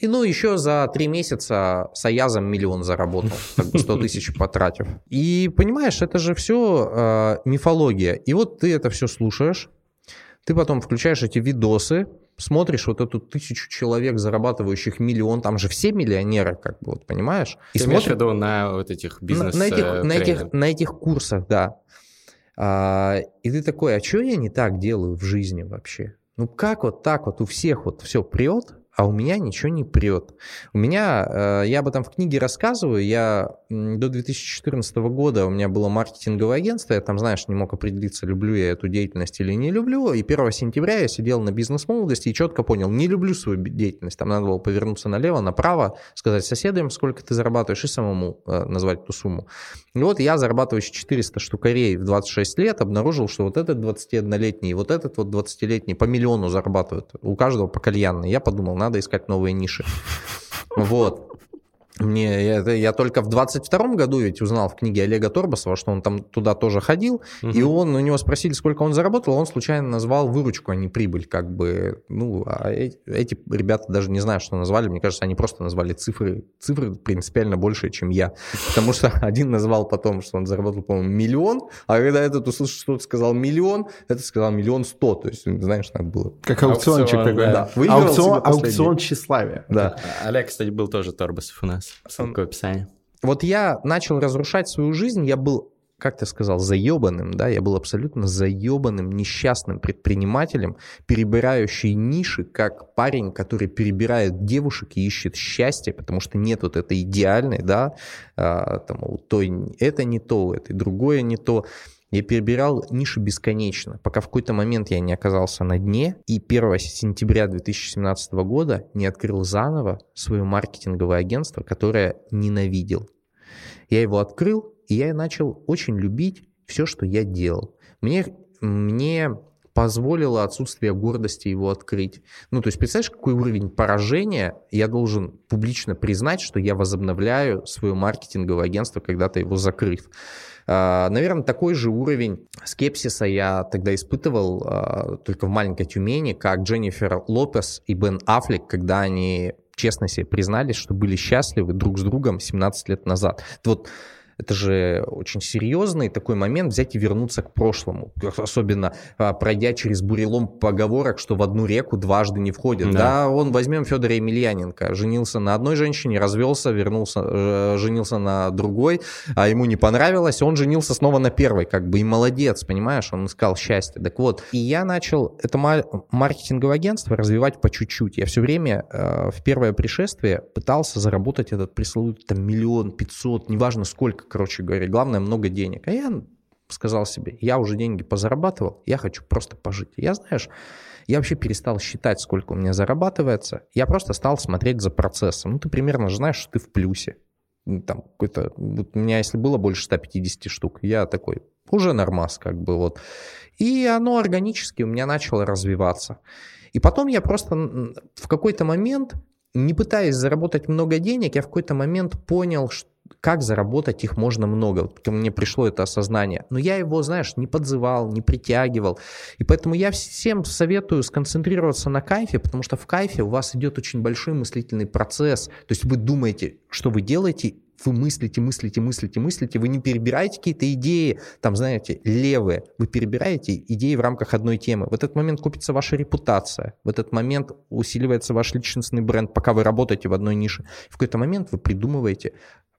и ну еще за три месяца с Аязом миллион заработал, как бы 100 тысяч потратив. И понимаешь, это же все э, мифология. И вот ты это все слушаешь, ты потом включаешь эти видосы, смотришь вот эту тысячу человек, зарабатывающих миллион, там же все миллионеры, как бы, вот, понимаешь? И Ты смотришь виду на вот этих бизнес на, на, этих, на, этих, на этих курсах, да. А, и ты такой, а что я не так делаю в жизни вообще? Ну как вот так вот у всех вот все прет, а у меня ничего не прет. У меня, э, я об этом в книге рассказываю, я до 2014 года у меня было маркетинговое агентство, я там, знаешь, не мог определиться, люблю я эту деятельность или не люблю, и 1 сентября я сидел на бизнес-молодости и четко понял, не люблю свою деятельность, там надо было повернуться налево, направо, сказать соседям, сколько ты зарабатываешь, и самому э, назвать эту сумму. И вот я, зарабатывающий 400 штукарей в 26 лет, обнаружил, что вот этот 21-летний, вот этот вот 20-летний по миллиону зарабатывают, у каждого по кальянной. Я подумал, надо искать новые ниши. Вот. Мне, я, я только в 22 году ведь узнал в книге Олега Торбасова, что он там туда тоже ходил, угу. и он, у него спросили, сколько он заработал, он случайно назвал выручку, а не прибыль, как бы, ну, а эти, эти ребята даже не знаю, что назвали, мне кажется, они просто назвали цифры, цифры принципиально больше, чем я, потому что один назвал потом, что он заработал, по-моему, миллион, а когда этот услышал, что сказал миллион, это сказал миллион сто, то есть, знаешь, надо было. Как аукциончик аукцион, такой. Да. Да. Аукцион, аукцион тщеславия. Да. Олег, кстати, был тоже Торбасов у нас. Ссылка в описании. Вот я начал разрушать свою жизнь, я был как ты сказал, заебанным, да, я был абсолютно заебанным, несчастным предпринимателем, перебирающий ниши, как парень, который перебирает девушек и ищет счастье, потому что нет вот этой идеальной, да, а, там, у той это не то, у этой другое не то. Я перебирал ниши бесконечно, пока в какой-то момент я не оказался на дне, и 1 сентября 2017 года не открыл заново свое маркетинговое агентство, которое ненавидел. Я его открыл, и я начал очень любить все, что я делал. Мне, мне позволило отсутствие гордости его открыть. Ну, то есть, представляешь, какой уровень поражения я должен публично признать, что я возобновляю свое маркетинговое агентство, когда-то его закрыв. А, Наверное, такой же уровень скепсиса я тогда испытывал а, только в маленькой Тюмени, как Дженнифер Лопес и Бен Аффлек, когда они честно себе признались, что были счастливы друг с другом 17 лет назад. Вот это же очень серьезный такой момент взять и вернуться к прошлому. Особенно а, пройдя через бурелом поговорок, что в одну реку дважды не входит. Да, да он возьмем Федора Емельяненко. Женился на одной женщине, развелся, вернулся, э, женился на другой, а ему не понравилось, он женился снова на первой, как бы и молодец, понимаешь, он искал счастье. Так вот, и я начал это маркетинговое агентство развивать по чуть-чуть. Я все время э, в первое пришествие пытался заработать этот пресловутый там миллион, пятьсот, неважно сколько, короче говоря. Главное, много денег. А я сказал себе, я уже деньги позарабатывал, я хочу просто пожить. Я, знаешь, я вообще перестал считать, сколько у меня зарабатывается. Я просто стал смотреть за процессом. Ну, ты примерно знаешь, что ты в плюсе. Ну, там какой-то... Вот у меня, если было больше 150 штук, я такой, уже нормас, как бы вот. И оно органически у меня начало развиваться. И потом я просто в какой-то момент, не пытаясь заработать много денег, я в какой-то момент понял, что как заработать их можно много. Ко мне пришло это осознание. Но я его, знаешь, не подзывал, не притягивал. И поэтому я всем советую сконцентрироваться на кайфе, потому что в кайфе у вас идет очень большой мыслительный процесс. То есть вы думаете, что вы делаете, вы мыслите, мыслите, мыслите, мыслите, вы не перебираете какие-то идеи, там, знаете, левые, вы перебираете идеи в рамках одной темы. В этот момент купится ваша репутация, в этот момент усиливается ваш личностный бренд, пока вы работаете в одной нише. В какой-то момент вы придумываете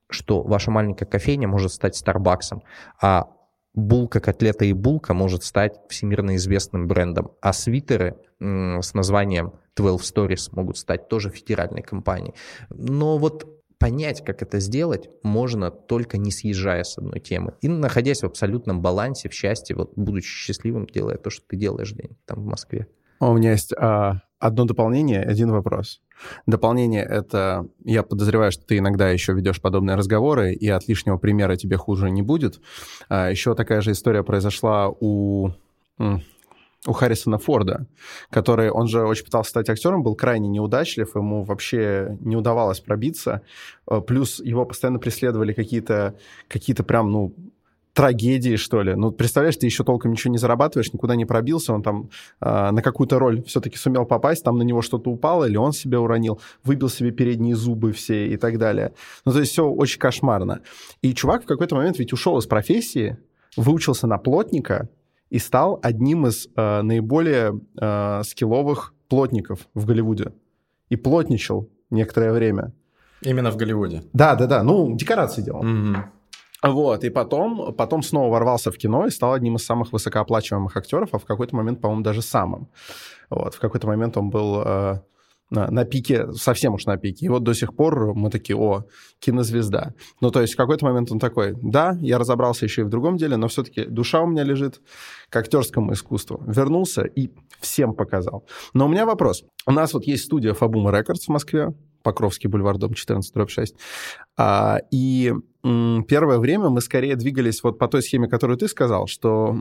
что ваша маленькая кофейня может стать Старбаксом, а булка, котлета и булка может стать всемирно известным брендом, а свитеры с названием 12 Stories могут стать тоже федеральной компанией. Но вот понять, как это сделать, можно только не съезжая с одной темы. И находясь в абсолютном балансе, в счастье, вот будучи счастливым, делая то, что ты делаешь день там в Москве. У меня есть а, одно дополнение, один вопрос. Дополнение — это, я подозреваю, что ты иногда еще ведешь подобные разговоры, и от лишнего примера тебе хуже не будет. А, еще такая же история произошла у у Харрисона Форда, который, он же очень пытался стать актером, был крайне неудачлив, ему вообще не удавалось пробиться, э, плюс его постоянно преследовали какие-то какие прям, ну, трагедии, что ли. Ну, представляешь, ты еще толком ничего не зарабатываешь, никуда не пробился, он там э, на какую-то роль все-таки сумел попасть, там на него что-то упало, или он себя уронил, выбил себе передние зубы все и так далее. Ну, то есть все очень кошмарно. И чувак в какой-то момент ведь ушел из профессии, выучился на плотника, и стал одним из э, наиболее э, скилловых плотников в Голливуде. И плотничал некоторое время. Именно в Голливуде? Да, да, да. Ну, декорации делал. Угу. Вот, и потом, потом снова ворвался в кино и стал одним из самых высокооплачиваемых актеров, а в какой-то момент, по-моему, даже самым. Вот, в какой-то момент он был... Э, на, на пике, совсем уж на пике. И вот до сих пор мы такие, о, кинозвезда. Ну, то есть в какой-то момент он такой, да, я разобрался еще и в другом деле, но все-таки душа у меня лежит к актерскому искусству. Вернулся и всем показал. Но у меня вопрос. У нас вот есть студия Фабума Рекордс в Москве, Покровский бульвар, дом 14, дробь 6. А, и первое время мы скорее двигались вот по той схеме, которую ты сказал, что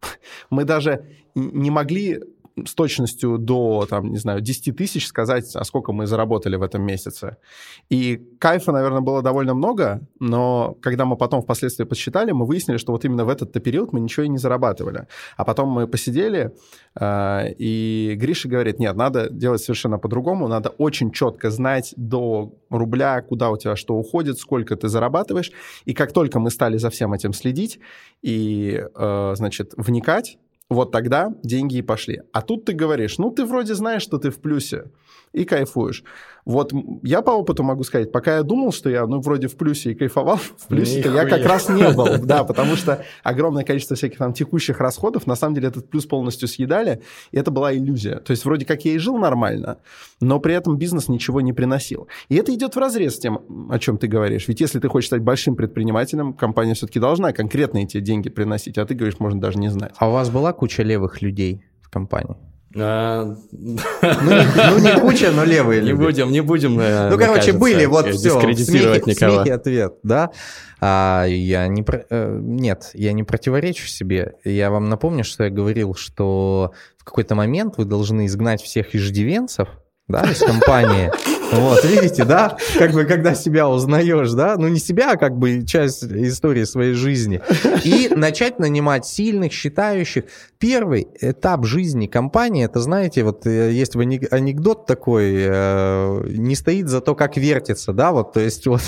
мы даже не могли с точностью до, там, не знаю, 10 тысяч сказать, а сколько мы заработали в этом месяце. И кайфа, наверное, было довольно много, но когда мы потом впоследствии подсчитали, мы выяснили, что вот именно в этот период мы ничего и не зарабатывали. А потом мы посидели, э, и Гриша говорит, нет, надо делать совершенно по-другому, надо очень четко знать до рубля, куда у тебя что уходит, сколько ты зарабатываешь. И как только мы стали за всем этим следить и, э, значит, вникать, вот тогда деньги и пошли. А тут ты говоришь, ну, ты вроде знаешь, что ты в плюсе, и кайфуешь. Вот я по опыту могу сказать, пока я думал, что я, ну, вроде в плюсе и кайфовал, в плюсе я как раз не был, да, потому что огромное количество всяких там текущих расходов, на самом деле этот плюс полностью съедали, и это была иллюзия. То есть вроде как я и жил нормально, но при этом бизнес ничего не приносил. И это идет в разрез с тем, о чем ты говоришь. Ведь если ты хочешь стать большим предпринимателем, компания все-таки должна конкретно эти деньги приносить, а ты говоришь, можно даже не знать. А у вас была куча левых людей в компании? А, ну, ну, не куча, но левые люди. Не будем, не будем, э, Ну, короче, были, вот все, дискредитировать никого. Смехи ответ, да? А, я не... Э, нет, я не противоречу себе. Я вам напомню, что я говорил, что в какой-то момент вы должны изгнать всех иждивенцев, да, из компании, вот, видите, да, как бы, когда себя узнаешь, да, ну не себя, а как бы часть истории своей жизни, и начать нанимать сильных, считающих. Первый этап жизни компании, это, знаете, вот э, есть анекдот такой, э, не стоит за то, как вертится, да, вот, то есть вот,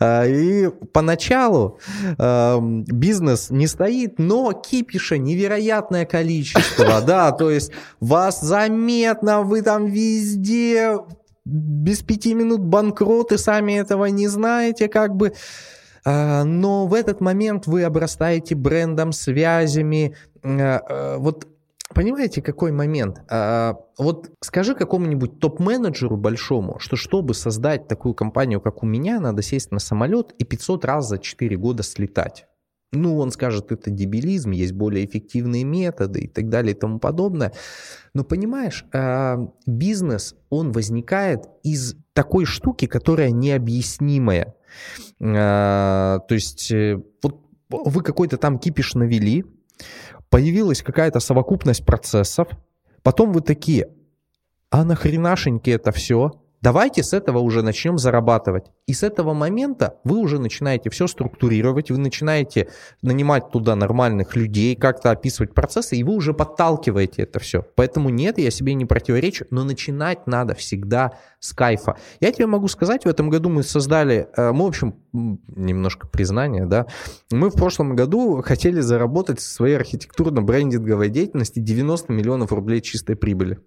э, и поначалу бизнес не стоит, но кипиша невероятное количество, да, то есть вас заметно, вы там везде без пяти минут банкроты, сами этого не знаете, как бы. А, но в этот момент вы обрастаете брендом, связями. А, а, вот Понимаете, какой момент? Вот скажи какому-нибудь топ-менеджеру большому, что чтобы создать такую компанию, как у меня, надо сесть на самолет и 500 раз за 4 года слетать. Ну, он скажет, это дебилизм, есть более эффективные методы и так далее и тому подобное. Но понимаешь, а, бизнес, он возникает из такой штуки, которая необъяснимая. А, то есть э, вот вы какой-то там кипиш навели, появилась какая-то совокупность процессов, потом вы такие, а нахренашеньки это все? Давайте с этого уже начнем зарабатывать. И с этого момента вы уже начинаете все структурировать, вы начинаете нанимать туда нормальных людей, как-то описывать процессы, и вы уже подталкиваете это все. Поэтому нет, я себе не противоречу, но начинать надо всегда с кайфа. Я тебе могу сказать, в этом году мы создали, э, мы, в общем, немножко признания, да. Мы в прошлом году хотели заработать со своей архитектурно-брендинговой деятельности 90 миллионов рублей чистой прибыли.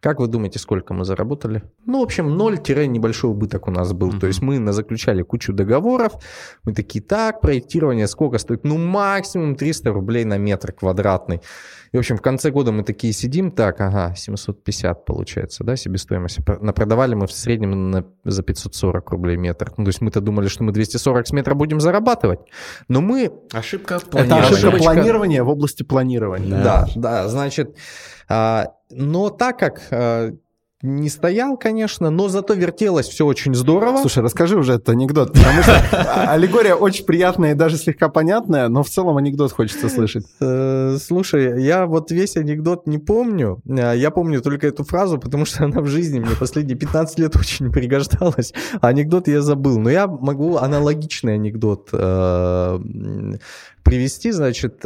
Как вы думаете, сколько мы заработали? Ну, в общем, 0-небольшой убыток у нас был. Mm-hmm. То есть мы заключали кучу договоров, мы такие, так, проектирование сколько стоит? Ну, максимум 300 рублей на метр квадратный. И, в общем, в конце года мы такие сидим, так, ага, 750 получается, да, себестоимость. Напродавали мы в среднем на, за 540 рублей метр. Ну, то есть мы-то думали, что мы 240 с метра будем зарабатывать, но мы... Ошибка планирования. Это ошибка планирования в области планирования. Да, да, да значит... А, но так как а, не стоял, конечно, но зато вертелось все очень здорово. Слушай, расскажи уже этот анекдот, потому что аллегория очень приятная и даже слегка понятная, но в целом анекдот хочется слышать. Э, слушай, я вот весь анекдот не помню, э, я помню только эту фразу, потому что она в жизни мне последние 15 лет очень пригождалась, а анекдот я забыл, но я могу аналогичный анекдот э, привести, значит,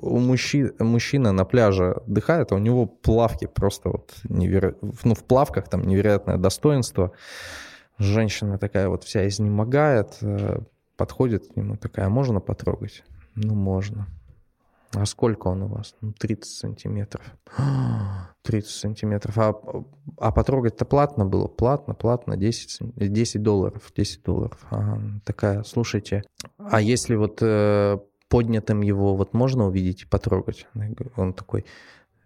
у мужчин, мужчина на пляже отдыхает, а у него плавки просто вот неверо... ну, в плавках там невероятное достоинство. Женщина такая вот вся изнемогает, э, подходит к нему такая, а можно потрогать? Ну, можно. А сколько он у вас? Ну, 30 сантиметров. 30 сантиметров. А, а потрогать-то платно было? Платно, платно, 10, 10 долларов. 10 долларов. Ага. Такая, слушайте, а если вот э, поднятым его вот можно увидеть и потрогать? Он такой,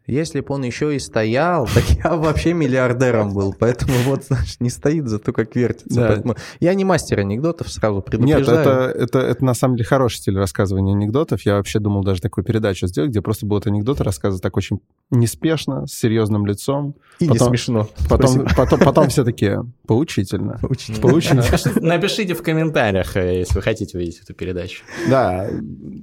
если бы он еще и стоял, так я вообще миллиардером был. Поэтому вот, знаешь, не стоит, зато как вертится. Да. Поэтому я не мастер анекдотов, сразу предупреждаю. Нет, это, это, это на самом деле хороший стиль рассказывания анекдотов. Я вообще думал даже такую передачу сделать, где просто будут анекдоты рассказывать так очень неспешно, с серьезным лицом. И потом, не смешно. Потом, потом, потом все такие, поучительно. Поучительно. Напишите в комментариях, э, если вы хотите увидеть эту передачу. Да.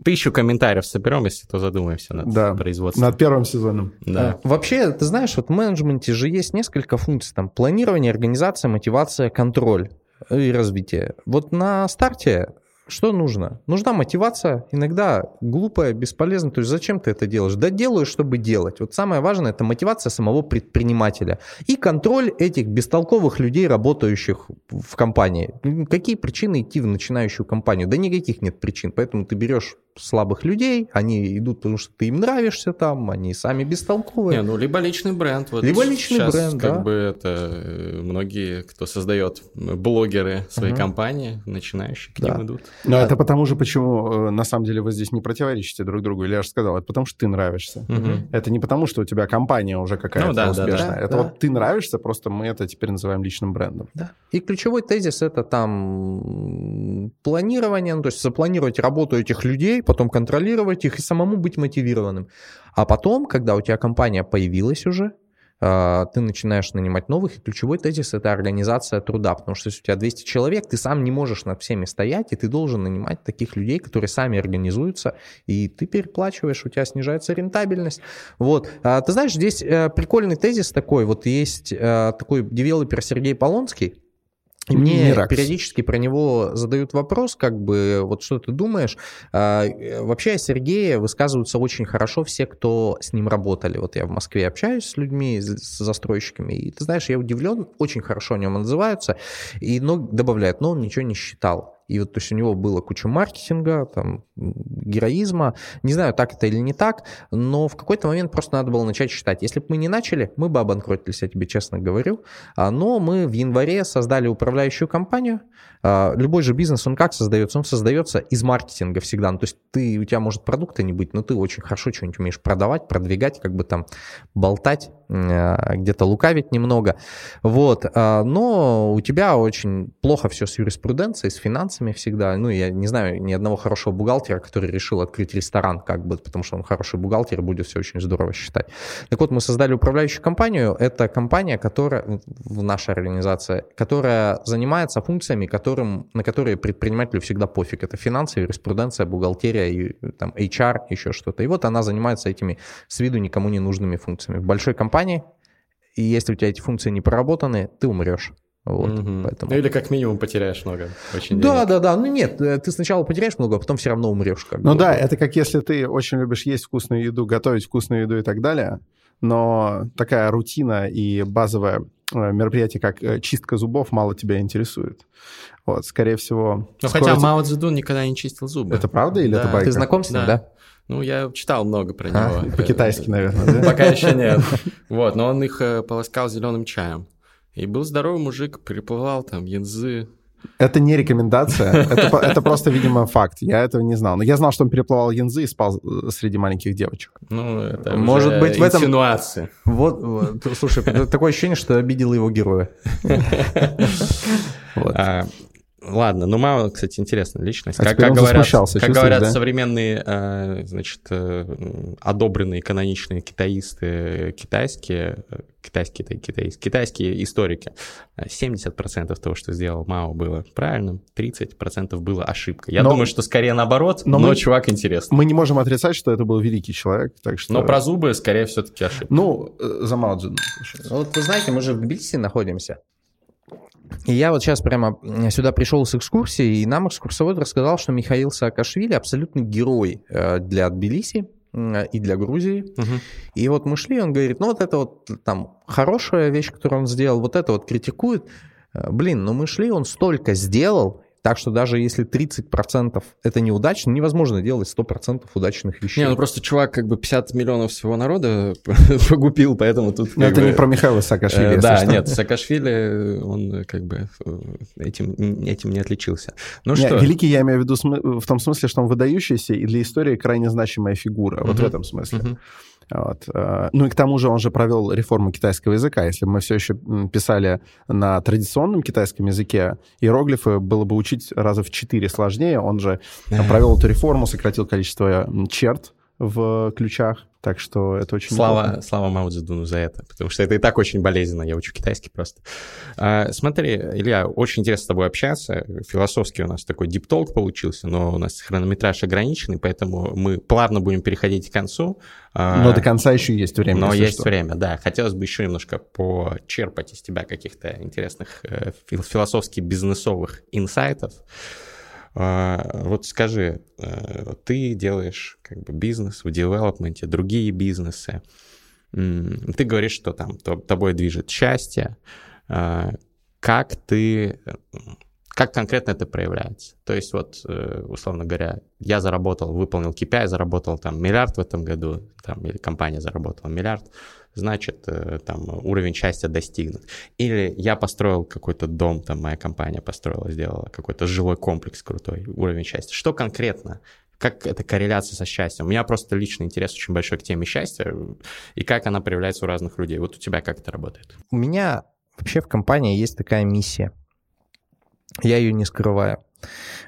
Тысячу комментариев соберем, если то задумаемся над да. производством. Над первым сезоном. Да. А, вообще, ты знаешь, вот в менеджменте же есть несколько функций. Там планирование, организация, мотивация, контроль и развитие. Вот на старте что нужно? Нужна мотивация, иногда глупая, бесполезная. То есть зачем ты это делаешь? Да делаю, чтобы делать. Вот самое важное – это мотивация самого предпринимателя и контроль этих бестолковых людей, работающих в компании. Какие причины идти в начинающую компанию? Да никаких нет причин. Поэтому ты берешь слабых людей, они идут, потому что ты им нравишься там, они сами бестолковые. Не, ну, либо личный бренд. Вот либо личный сейчас бренд, как да. бы это э, многие, кто создает блогеры своей uh-huh. компании, начинающие к да. ним идут. Но а... это потому же, почему э, на самом деле вы здесь не противоречите друг другу, или я же сказал, это потому что ты нравишься. Uh-huh. Это не потому, что у тебя компания уже какая-то ну, да, успешная. Да, да. Это да. вот ты нравишься, просто мы это теперь называем личным брендом. Да. И ключевой тезис это там планирование, ну, то есть запланировать работу этих людей, потом контролировать их и самому быть мотивированным. А потом, когда у тебя компания появилась уже, ты начинаешь нанимать новых, и ключевой тезис – это организация труда, потому что если у тебя 200 человек, ты сам не можешь над всеми стоять, и ты должен нанимать таких людей, которые сами организуются, и ты переплачиваешь, у тебя снижается рентабельность. Вот. А, ты знаешь, здесь э, прикольный тезис такой, вот есть э, такой девелопер Сергей Полонский, и мне Миракс. периодически про него задают вопрос, как бы, вот что ты думаешь. А, вообще о Сергее высказываются очень хорошо все, кто с ним работали. Вот я в Москве общаюсь с людьми, с застройщиками, и ты знаешь, я удивлен, очень хорошо о нем отзываются, и но, добавляют, но он ничего не считал. И вот, то есть у него было куча маркетинга, там, героизма. Не знаю, так это или не так, но в какой-то момент просто надо было начать считать. Если бы мы не начали, мы бы обанкротились, я тебе честно говорю. А, но мы в январе создали управляющую компанию. А, любой же бизнес, он как создается? Он создается из маркетинга всегда. Ну, то есть ты, у тебя может продукта не быть, но ты очень хорошо что-нибудь умеешь продавать, продвигать, как бы там болтать, а, где-то лукавить немного. Вот. Но у тебя очень плохо все с юриспруденцией, с финансами, финансами всегда. Ну, я не знаю ни одного хорошего бухгалтера, который решил открыть ресторан, как бы, потому что он хороший бухгалтер, будет все очень здорово считать. Так вот, мы создали управляющую компанию. Это компания, которая, в нашей организации, которая занимается функциями, которым, на которые предпринимателю всегда пофиг. Это финансы, юриспруденция, бухгалтерия, и, там, HR, еще что-то. И вот она занимается этими с виду никому не нужными функциями. В большой компании, и если у тебя эти функции не проработаны, ты умрешь. Вот, угу. поэтому... Ну или как минимум потеряешь много. Очень да, денег. да, да. Ну нет, э, ты сначала потеряешь много, а потом все равно умрешь. Как ну бы. да, это как если ты очень любишь есть вкусную еду, готовить вкусную еду и так далее, но такая рутина и базовая мероприятие, как э, чистка зубов, мало тебя интересует. Вот, скорее всего... Ну, хотя Мао Цзэдун никогда не чистил зубы. Это правда или Да. это байка? Ты знаком с ним, да? Ну, я читал много про А, него. По-китайски, наверное, да? Пока еще нет. Вот, но он их э, полоскал зеленым чаем. И был здоровый мужик, переплывал там янзы. Это не рекомендация, это, это просто, видимо, факт. Я этого не знал. Но я знал, что он переплывал янзы и спал э, среди маленьких девочек. Ну, это Может уже быть, в этом- инсинуации. Вот, вот, слушай, такое ощущение, что обидел его героя. Вот. А, ладно, ну Мао, кстати, интересная личность. А как, как говорят, как говорят да? современные, э, значит, э, одобренные каноничные китаисты, китайские, э, китайские, китайские, китайские историки, э, 70% того, что сделал Мао, было правильным, 30% было ошибкой. Я Но- думаю, что скорее наоборот, но, но мы- чувак интересный. Мы не можем отрицать, что это был великий человек, так что... Но про зубы, скорее, все-таки ошибка. Ну, за Мао Цзэдуна. Вот вы знаете, мы же в Тбилиси находимся. И я вот сейчас прямо сюда пришел с экскурсии, и нам экскурсовод рассказал, что Михаил Саакашвили абсолютный герой э, для Тбилиси и для Грузии. Мгм. И вот мы шли, он говорит, ну вот это вот там хорошая вещь, которую он сделал, вот это вот критикует. Э, Блин, ну мы шли, он столько сделал, так что даже если 30% это неудачно, невозможно делать 100% удачных вещей. Не, ну просто чувак как бы 50 миллионов всего народа погубил, поэтому тут... Но это бы- не про Михаила Саакашвили, Э, Да, что. нет, Саакашвили, он как бы э, этим, этим не отличился. Ну Не, что, великий я имею в виду в том смысле, что он выдающийся и для истории крайне значимая фигура. Вот в этом смысле. Мгм. Вот. э, Ну и к тому же он же провел реформу китайского языка. Если бы мы все еще писали на традиционном китайском языке, иероглифы было бы учить раза в четыре сложнее. Он же э, провел эту реформу, сократил количество м, черт в ключах. Так что это очень слава, неплохо. слава Мао Цзэдуну за это, потому что это и так очень болезненно, я учу китайский просто. А, смотри, Илья, очень интересно с тобой общаться, философский у нас такой диптолк получился, но у нас хронометраж ограниченный, поэтому мы плавно будем переходить к концу. А, Но до конца еще есть время. Но есть что. время, да. Хотелось бы еще немножко почерпать из тебя каких-то интересных э, фил- философски бизнесовых инсайтов. А, Вот скажи, э, ты делаешь как бы бизнес в девелопменте, другие бизнесы. Ты говоришь, что там то- тобой движет счастье. А, Как ты, как конкретно это проявляется? То есть вот, э, условно говоря, я заработал, выполнил KPI, заработал там миллиард в этом году, там, или компания заработала миллиард, значит, э, там уровень счастья достигнут. Или я построил какой-то дом, там моя компания построила, сделала какой-то жилой комплекс крутой, уровень счастья. Что конкретно? Как это корреляция со счастьем? У меня просто личный интерес очень большой к теме счастья, и как она проявляется у разных людей. Вот у тебя как это работает? У меня вообще в компании есть такая миссия. Я ее не скрываю.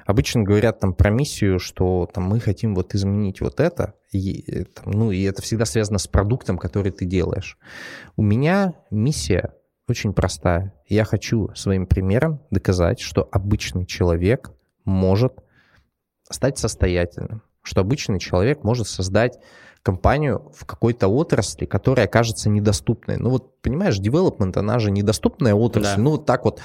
Обычно говорят там про миссию, что там мы хотим вот изменить вот это, и, э, там, ну и это всегда связано с продуктом, который ты делаешь. У меня миссия очень простая. Я хочу своим примером доказать, что обычный человек может стать состоятельным, что обычный человек может создать компанию в какой-то отрасли, которая кажется недоступной. Ну вот, понимаешь, development, она же недоступная отрасль. Да. Ну вот так вот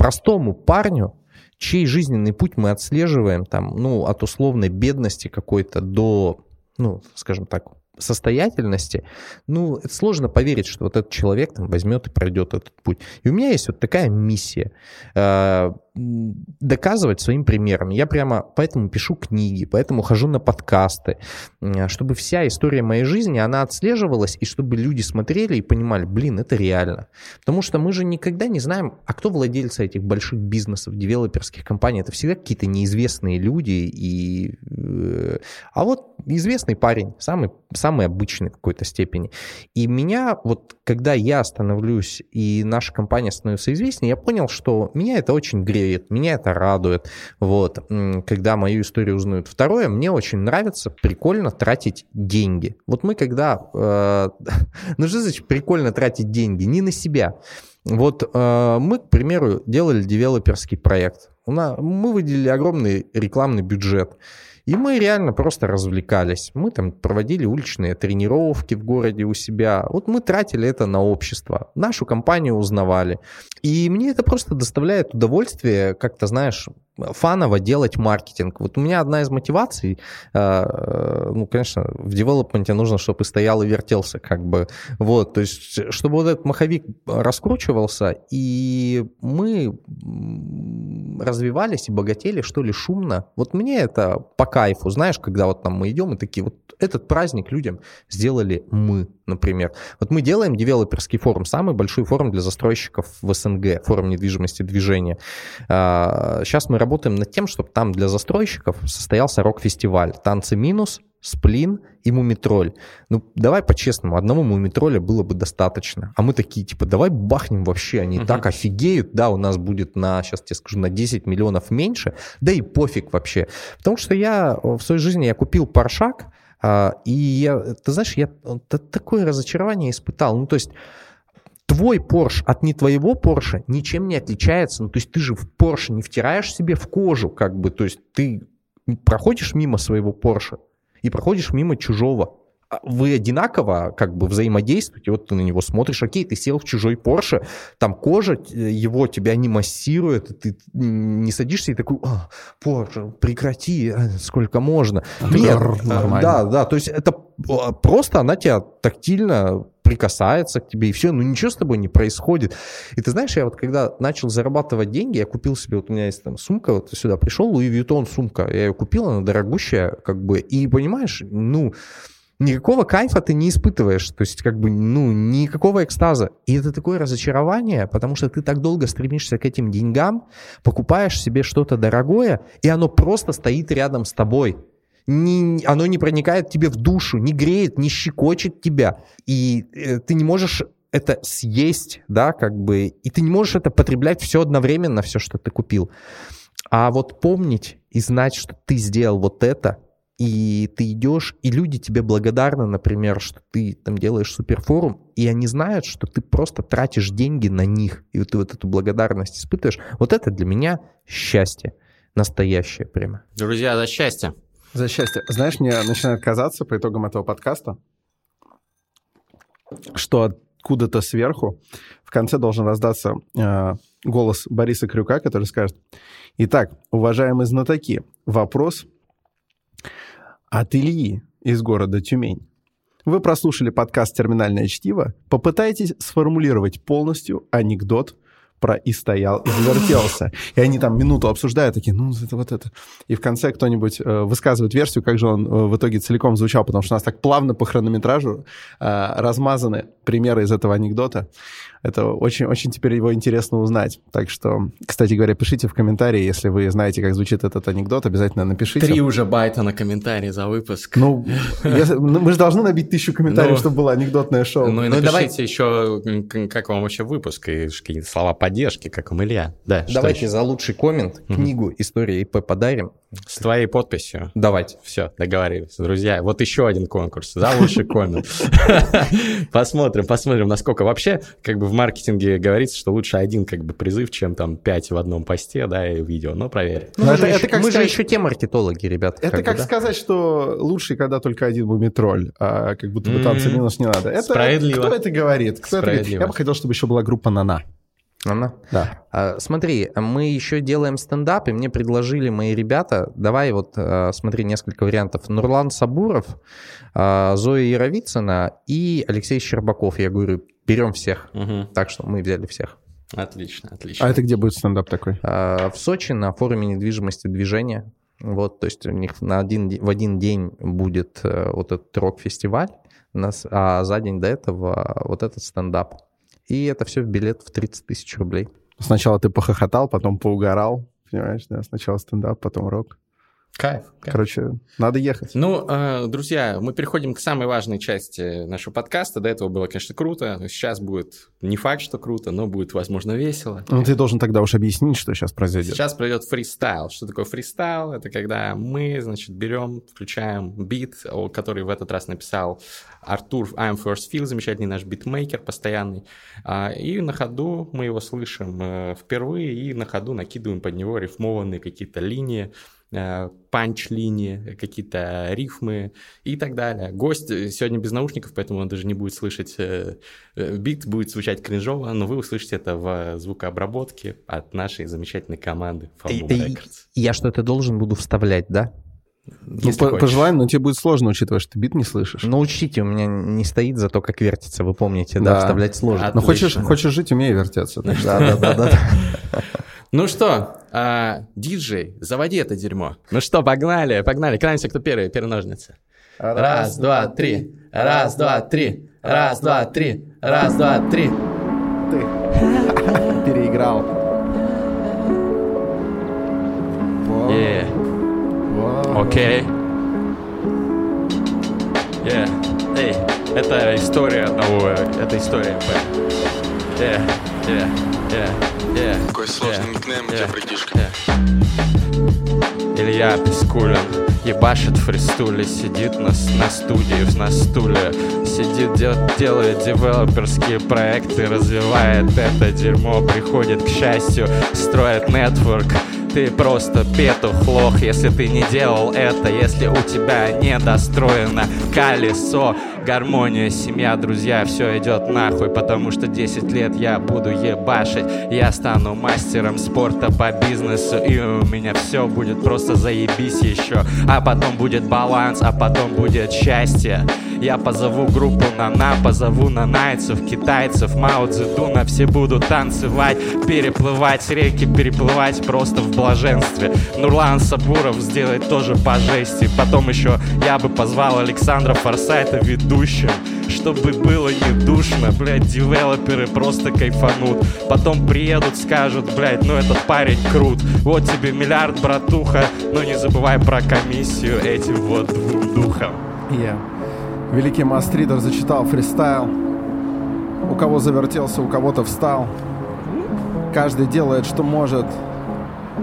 простому парню, чей жизненный путь мы отслеживаем, там, ну, от условной бедности какой-то до, ну, скажем так, состоятельности, ну, это сложно поверить, что вот этот человек там возьмет и пройдет этот путь. И у меня есть вот такая миссия э, доказывать своим примером. Я прямо поэтому пишу книги, поэтому хожу на подкасты, чтобы вся история моей жизни, она отслеживалась, и чтобы люди смотрели и понимали, блин, это реально. Потому что мы же никогда не знаем, а кто владельцы этих больших бизнесов, девелоперских компаний. Это всегда какие-то неизвестные люди. И, э, а вот известный парень, самый, самый обычный в какой-то степени. И меня, вот когда я становлюсь, и наша компания становится известнее, я понял, что меня это очень греет, меня это радует, вот, когда мою историю узнают. Второе, мне очень нравится, прикольно тратить деньги. Вот мы когда... э, ну что значит прикольно тратить деньги? Не на себя. Вот э, мы, к примеру, делали девелоперский проект. У нас, мы выделили огромный рекламный бюджет. И мы реально просто развлекались. Мы там проводили уличные тренировки в городе у себя. Вот мы тратили это на общество. Нашу компанию узнавали. И мне это просто доставляет удовольствие, как-то, знаешь, фаново делать маркетинг. Вот у меня одна из мотиваций, э, ну, конечно, в девелопменте нужно, чтобы стоял и вертелся, как бы, вот, то есть, чтобы вот этот маховик раскручивался, и мы развивались и богатели, что ли, шумно. Вот мне это по кайфу, знаешь, когда вот там мы идем и такие, вот этот праздник людям сделали мы, например. Вот мы делаем девелоперский форум, самый большой форум для застройщиков в СНГ, форум недвижимости движения. Сейчас мы работаем над тем, чтобы там для застройщиков состоялся рок-фестиваль. Танцы минус, сплин и мумитроль. Ну, давай по-честному, одного мумитроля было бы достаточно. А мы такие, типа, давай бахнем вообще, они uh-huh. так офигеют, да, у нас будет на, сейчас тебе скажу, на 10 миллионов меньше, да и пофиг вообще. Потому что я в своей жизни, я купил паршак, а, и я, ты знаешь, я такое разочарование испытал. Ну, то есть твой Porsche от не твоего Porsche ничем не отличается. Ну, то есть ты же в Porsche не втираешь себе в кожу, как бы, то есть ты проходишь мимо своего Porsche и проходишь мимо чужого. А вы одинаково как бы взаимодействуете, вот ты на него смотришь, окей, ты сел в чужой Porsche, там кожа его тебя не массирует, ты не садишься и такой, а, Porsche, прекрати, а, сколько можно. Нет, нормально. да, да, то есть это просто она тебя тактильно прикасается к тебе, и все, ну ничего с тобой не происходит. И ты знаешь, я вот когда начал зарабатывать деньги, я купил себе, вот у меня есть там сумка, вот сюда пришел, Louis Vuitton сумка, я ее купил, она дорогущая, как бы, и понимаешь, ну, никакого кайфа ты не испытываешь, то есть как бы, ну, никакого экстаза. И это такое разочарование, потому что ты так долго стремишься к этим деньгам, покупаешь себе что-то дорогое, и оно просто стоит рядом с тобой. Не, оно не проникает тебе в душу, не греет, не щекочет тебя. И э, ты не можешь это съесть, да, как бы, и ты не можешь это потреблять все одновременно, все, что ты купил. А вот помнить и знать, что ты сделал вот это, и ты идешь, и люди тебе благодарны, например, что ты там делаешь суперфорум, и они знают, что ты просто тратишь деньги на них, и ты вот эту благодарность испытываешь. Вот это для меня счастье, настоящее прямо. Друзья, за счастье. За счастье. Знаешь, мне начинает казаться по итогам этого подкаста, что откуда-то сверху в конце должен раздаться э, голос Бориса Крюка, который скажет, «Итак, уважаемые знатоки, вопрос от Ильи из города Тюмень. Вы прослушали подкаст «Терминальное чтиво». Попытайтесь сформулировать полностью анекдот про «и стоял, и завертелся». И они там минуту обсуждают, такие, ну, это вот это. И в конце кто-нибудь э, высказывает версию, как же он э, в итоге целиком звучал, потому что у нас так плавно по хронометражу э, размазаны примеры из этого анекдота. Это очень-очень теперь его интересно узнать. Так что, кстати говоря, пишите в комментарии, если вы знаете, как звучит этот анекдот, обязательно напишите. Три уже байта на комментарии за выпуск. Ну, если, ну мы же должны набить тысячу комментариев, ну, чтобы было анекдотное шоу. Ну и ну, напишите еще, как вам вообще выпуск, и какие-то слова поддержки, как вам Илья. Да, Давайте за лучший коммент книгу «История ИП» подарим. С твоей подписью. Давайте. Все, договорились. Друзья, вот еще один конкурс за лучший коммент. Посмотрим, посмотрим, насколько вообще, как бы в маркетинге говорится, что лучше один как бы призыв, чем там пять в одном посте, да, и видео. Но проверь. Ну, мы же еще те маркетологи, ребят. Это как, сказать, что лучше, когда только один мумитроль, а как будто бы танцы минус не надо. Это, Справедливо. Кто это говорит? Кто это говорит? Я бы хотел, чтобы еще была группа «Нана». Она? Да. А, смотри, мы еще делаем стендап, и мне предложили мои ребята, давай вот, а, смотри, несколько вариантов. Нурлан Сабуров, а, Зоя Яровицына и Алексей Щербаков. Я говорю, берем всех. Угу. Так что мы взяли всех. Отлично, отлично. А это где будет стендап такой? В Сочи на форуме недвижимости движения. Вот, то есть у них на один, в один день будет э, вот этот рок-фестиваль, а за день до этого вот этот стендап. И это все в билет в 30 тысяч рублей. Сначала ты похохотал, потом поугорал, понимаешь, да? Сначала стендап, потом рок. Кайф, кайф. Короче, надо ехать. Ну, э, друзья, мы переходим к самой важной части нашего подкаста. До этого было, конечно, круто. Сейчас будет не факт, что круто, но будет, возможно, весело. Ну, ты должен тогда уж объяснить, что сейчас произойдет. Сейчас пройдет фристайл. Что такое фристайл? Это когда мы, значит, берем, включаем бит, который в этот раз написал Артур I'm First Feel, замечательный наш битмейкер постоянный. А, и на ходу мы его слышим э, впервые, и на ходу накидываем под него рифмованные какие-то линии, панч-линии, какие-то рифмы и так далее. Гость сегодня без наушников, поэтому он даже не будет слышать э, э, бит, будет звучать кринжово, но вы услышите это в звукообработке от нашей замечательной команды Records. Я что-то должен буду вставлять, да? Ну, по, по желанию, но тебе будет сложно, учитывая, что ты бит не слышишь. Ну, учтите, у меня не стоит за то, как вертится, вы помните, да, Да. вставлять сложно. Ну, хочешь, хочешь жить, умей вертеться. Да, да, да, да. Ну что, а, диджей, заводи это дерьмо. Ну что, погнали, погнали. Краемся, кто первый, первые ножницы. Раз, два, три. Раз, два, три. Раз, два, три. Раз, два, три. Ты переиграл. Во. окей. Е, эй, это история одного, это история МП. Е, е, е. Какой сложный никнейм у е, тебя, братишка. е. Илья Пискулин ебашит в фристуле, сидит на, на студии, на стуле, сидит, дел- делает девелоперские проекты, развивает это дерьмо, приходит к счастью, строит нетворк. Ты просто петух лох, если ты не делал это, если у тебя недостроено колесо, гармония, семья, друзья, все идет нахуй, потому что 10 лет я буду ебашить, я стану мастером спорта по бизнесу, и у меня все будет просто заебись еще, а потом будет баланс, а потом будет счастье. Я позову группу на позову на найцев, китайцев, Мао Цзэдуна, все будут танцевать, переплывать реки, переплывать просто в блаженстве. Нурлан Сабуров сделает тоже по жести. Потом еще я бы позвал Александра Форсайта ведущим, чтобы было не душно, блядь, девелоперы просто кайфанут. Потом приедут, скажут, блядь, ну этот парень крут. Вот тебе миллиард, братуха, но не забывай про комиссию этим вот двум духам. Я. Великий мастридер зачитал фристайл. У кого завертелся, у кого-то встал. Каждый делает, что может.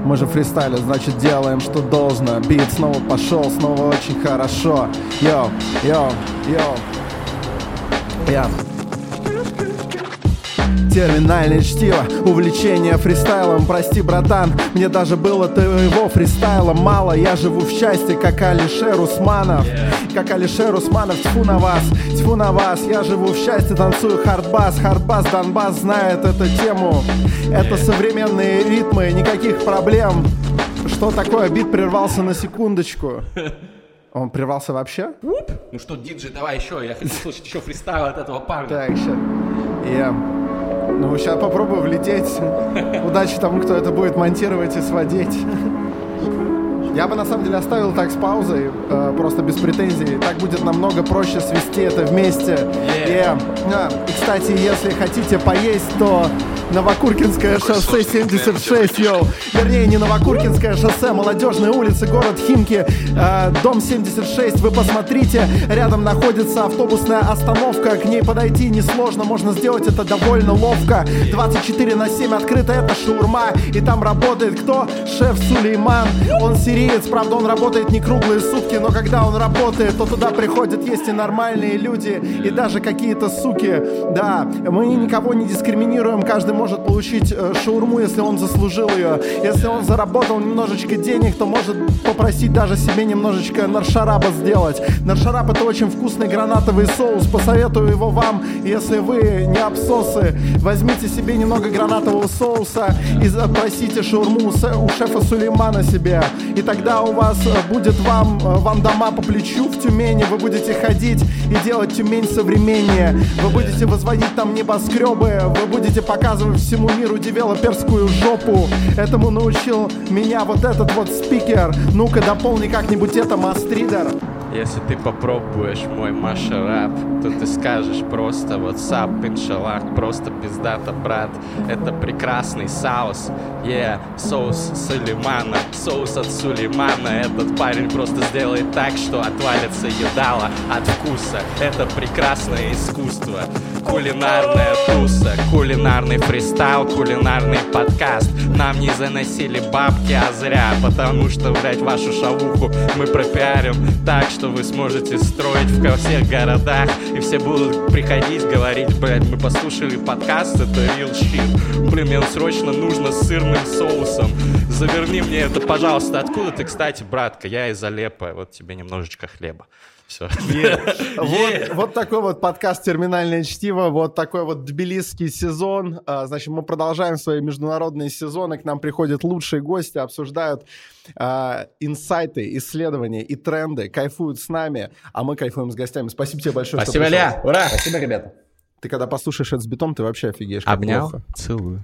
Мы же фристайлер, значит делаем, что должно. Бит снова пошел, снова очень хорошо. Yo, yo, yo. Yeah. Терминальное чтиво, увлечение фристайлом Прости, братан, мне даже было твоего фристайла мало Я живу в счастье, как Алишер Усманов Как Алишер Усманов, тьфу на вас, тьфу на вас Я живу в счастье, танцую хардбас Хардбас, Донбасс знает эту тему Это современные ритмы, никаких проблем Что такое? Бит прервался на секундочку Он прервался вообще? Ну что, диджей, давай еще, я хочу слышать еще фристайл от этого парня. Так, сейчас. Я... Ну, сейчас попробую влететь. Удачи тому, кто это будет монтировать и сводить. Я бы на самом деле оставил так с паузой, э, просто без претензий. Так будет намного проще свести это вместе. Yeah. Yeah. А, и, кстати, если хотите поесть, то Новокуркинское шоссе сложный никнейм, 76, йоу. Вернее, не Новокуркинское шоссе, Молодежная улица, город Химки, э, дом 76. Вы посмотрите, рядом находится автобусная остановка. К ней подойти несложно, можно сделать это довольно ловко. 24 на 7 открыто, это шаурма. И там работает кто? Шеф Сулейман. Он сириец, правда, он работает не круглые сутки, но когда он работает, то туда приходят есть и нормальные люди, и даже какие-то суки. Да, мы никого не дискриминируем, каждый может получить э, шаурму, если он заслужил ее. Если он заработал немножечко денег, то может попросить даже себе немножечко наршараба сделать. Наршараб это очень вкусный гранатовый соус, посоветую его вам, если вы не обсосы. Возьмите себе немного гранатового соуса и запросите шаурму у шефа Сулеймана себе. И тогда у вас э, будет вам, э, вам дома по плечу в Тюмени, вы будете ходить и делать Тюмень современнее. Вы будете возводить там небоскребы, вы будете показывать всему миру девелоперскую жопу. Этому научил меня вот этот вот спикер. Ну-ка дополни как-нибудь это, Мастридер. Если ты попробуешь мой машарап, то ты скажешь просто WhatsApp, иншаллах, просто пиздата, брат. Это прекрасный соус. Yeah, соус Сулеймана, соус от Сулеймана. Этот парень просто сделает так, что отвалится едало от вкуса. Это прекрасное искусство. Кулинарная туса, кулинарный фристайл, кулинарный подкаст. Нам не заносили бабки, а зря Потому что, блядь, вашу шавуху мы пропиарим Так, что вы сможете строить в всех городах. И все будут приходить, говорить, блядь, мы послушали подкаст, это real shit. Блин, мне срочно нужно с сырным соусом. Заверни мне это, пожалуйста. Откуда ты, кстати, братка? Я из Алеппо, вот тебе немножечко хлеба все. Вот, вот такой вот подкаст «Терминальное чтиво», вот такой вот тбилисский сезон. А, значит, мы продолжаем свои международные сезоны, к нам приходят лучшие гости, обсуждают а, инсайты, исследования и тренды, кайфуют с нами, а мы кайфуем с гостями. Спасибо тебе большое, Спасибо, Ля! Ура! Спасибо, ребята. Ты когда послушаешь это с битом, ты вообще офигеешь. Обнял, целую.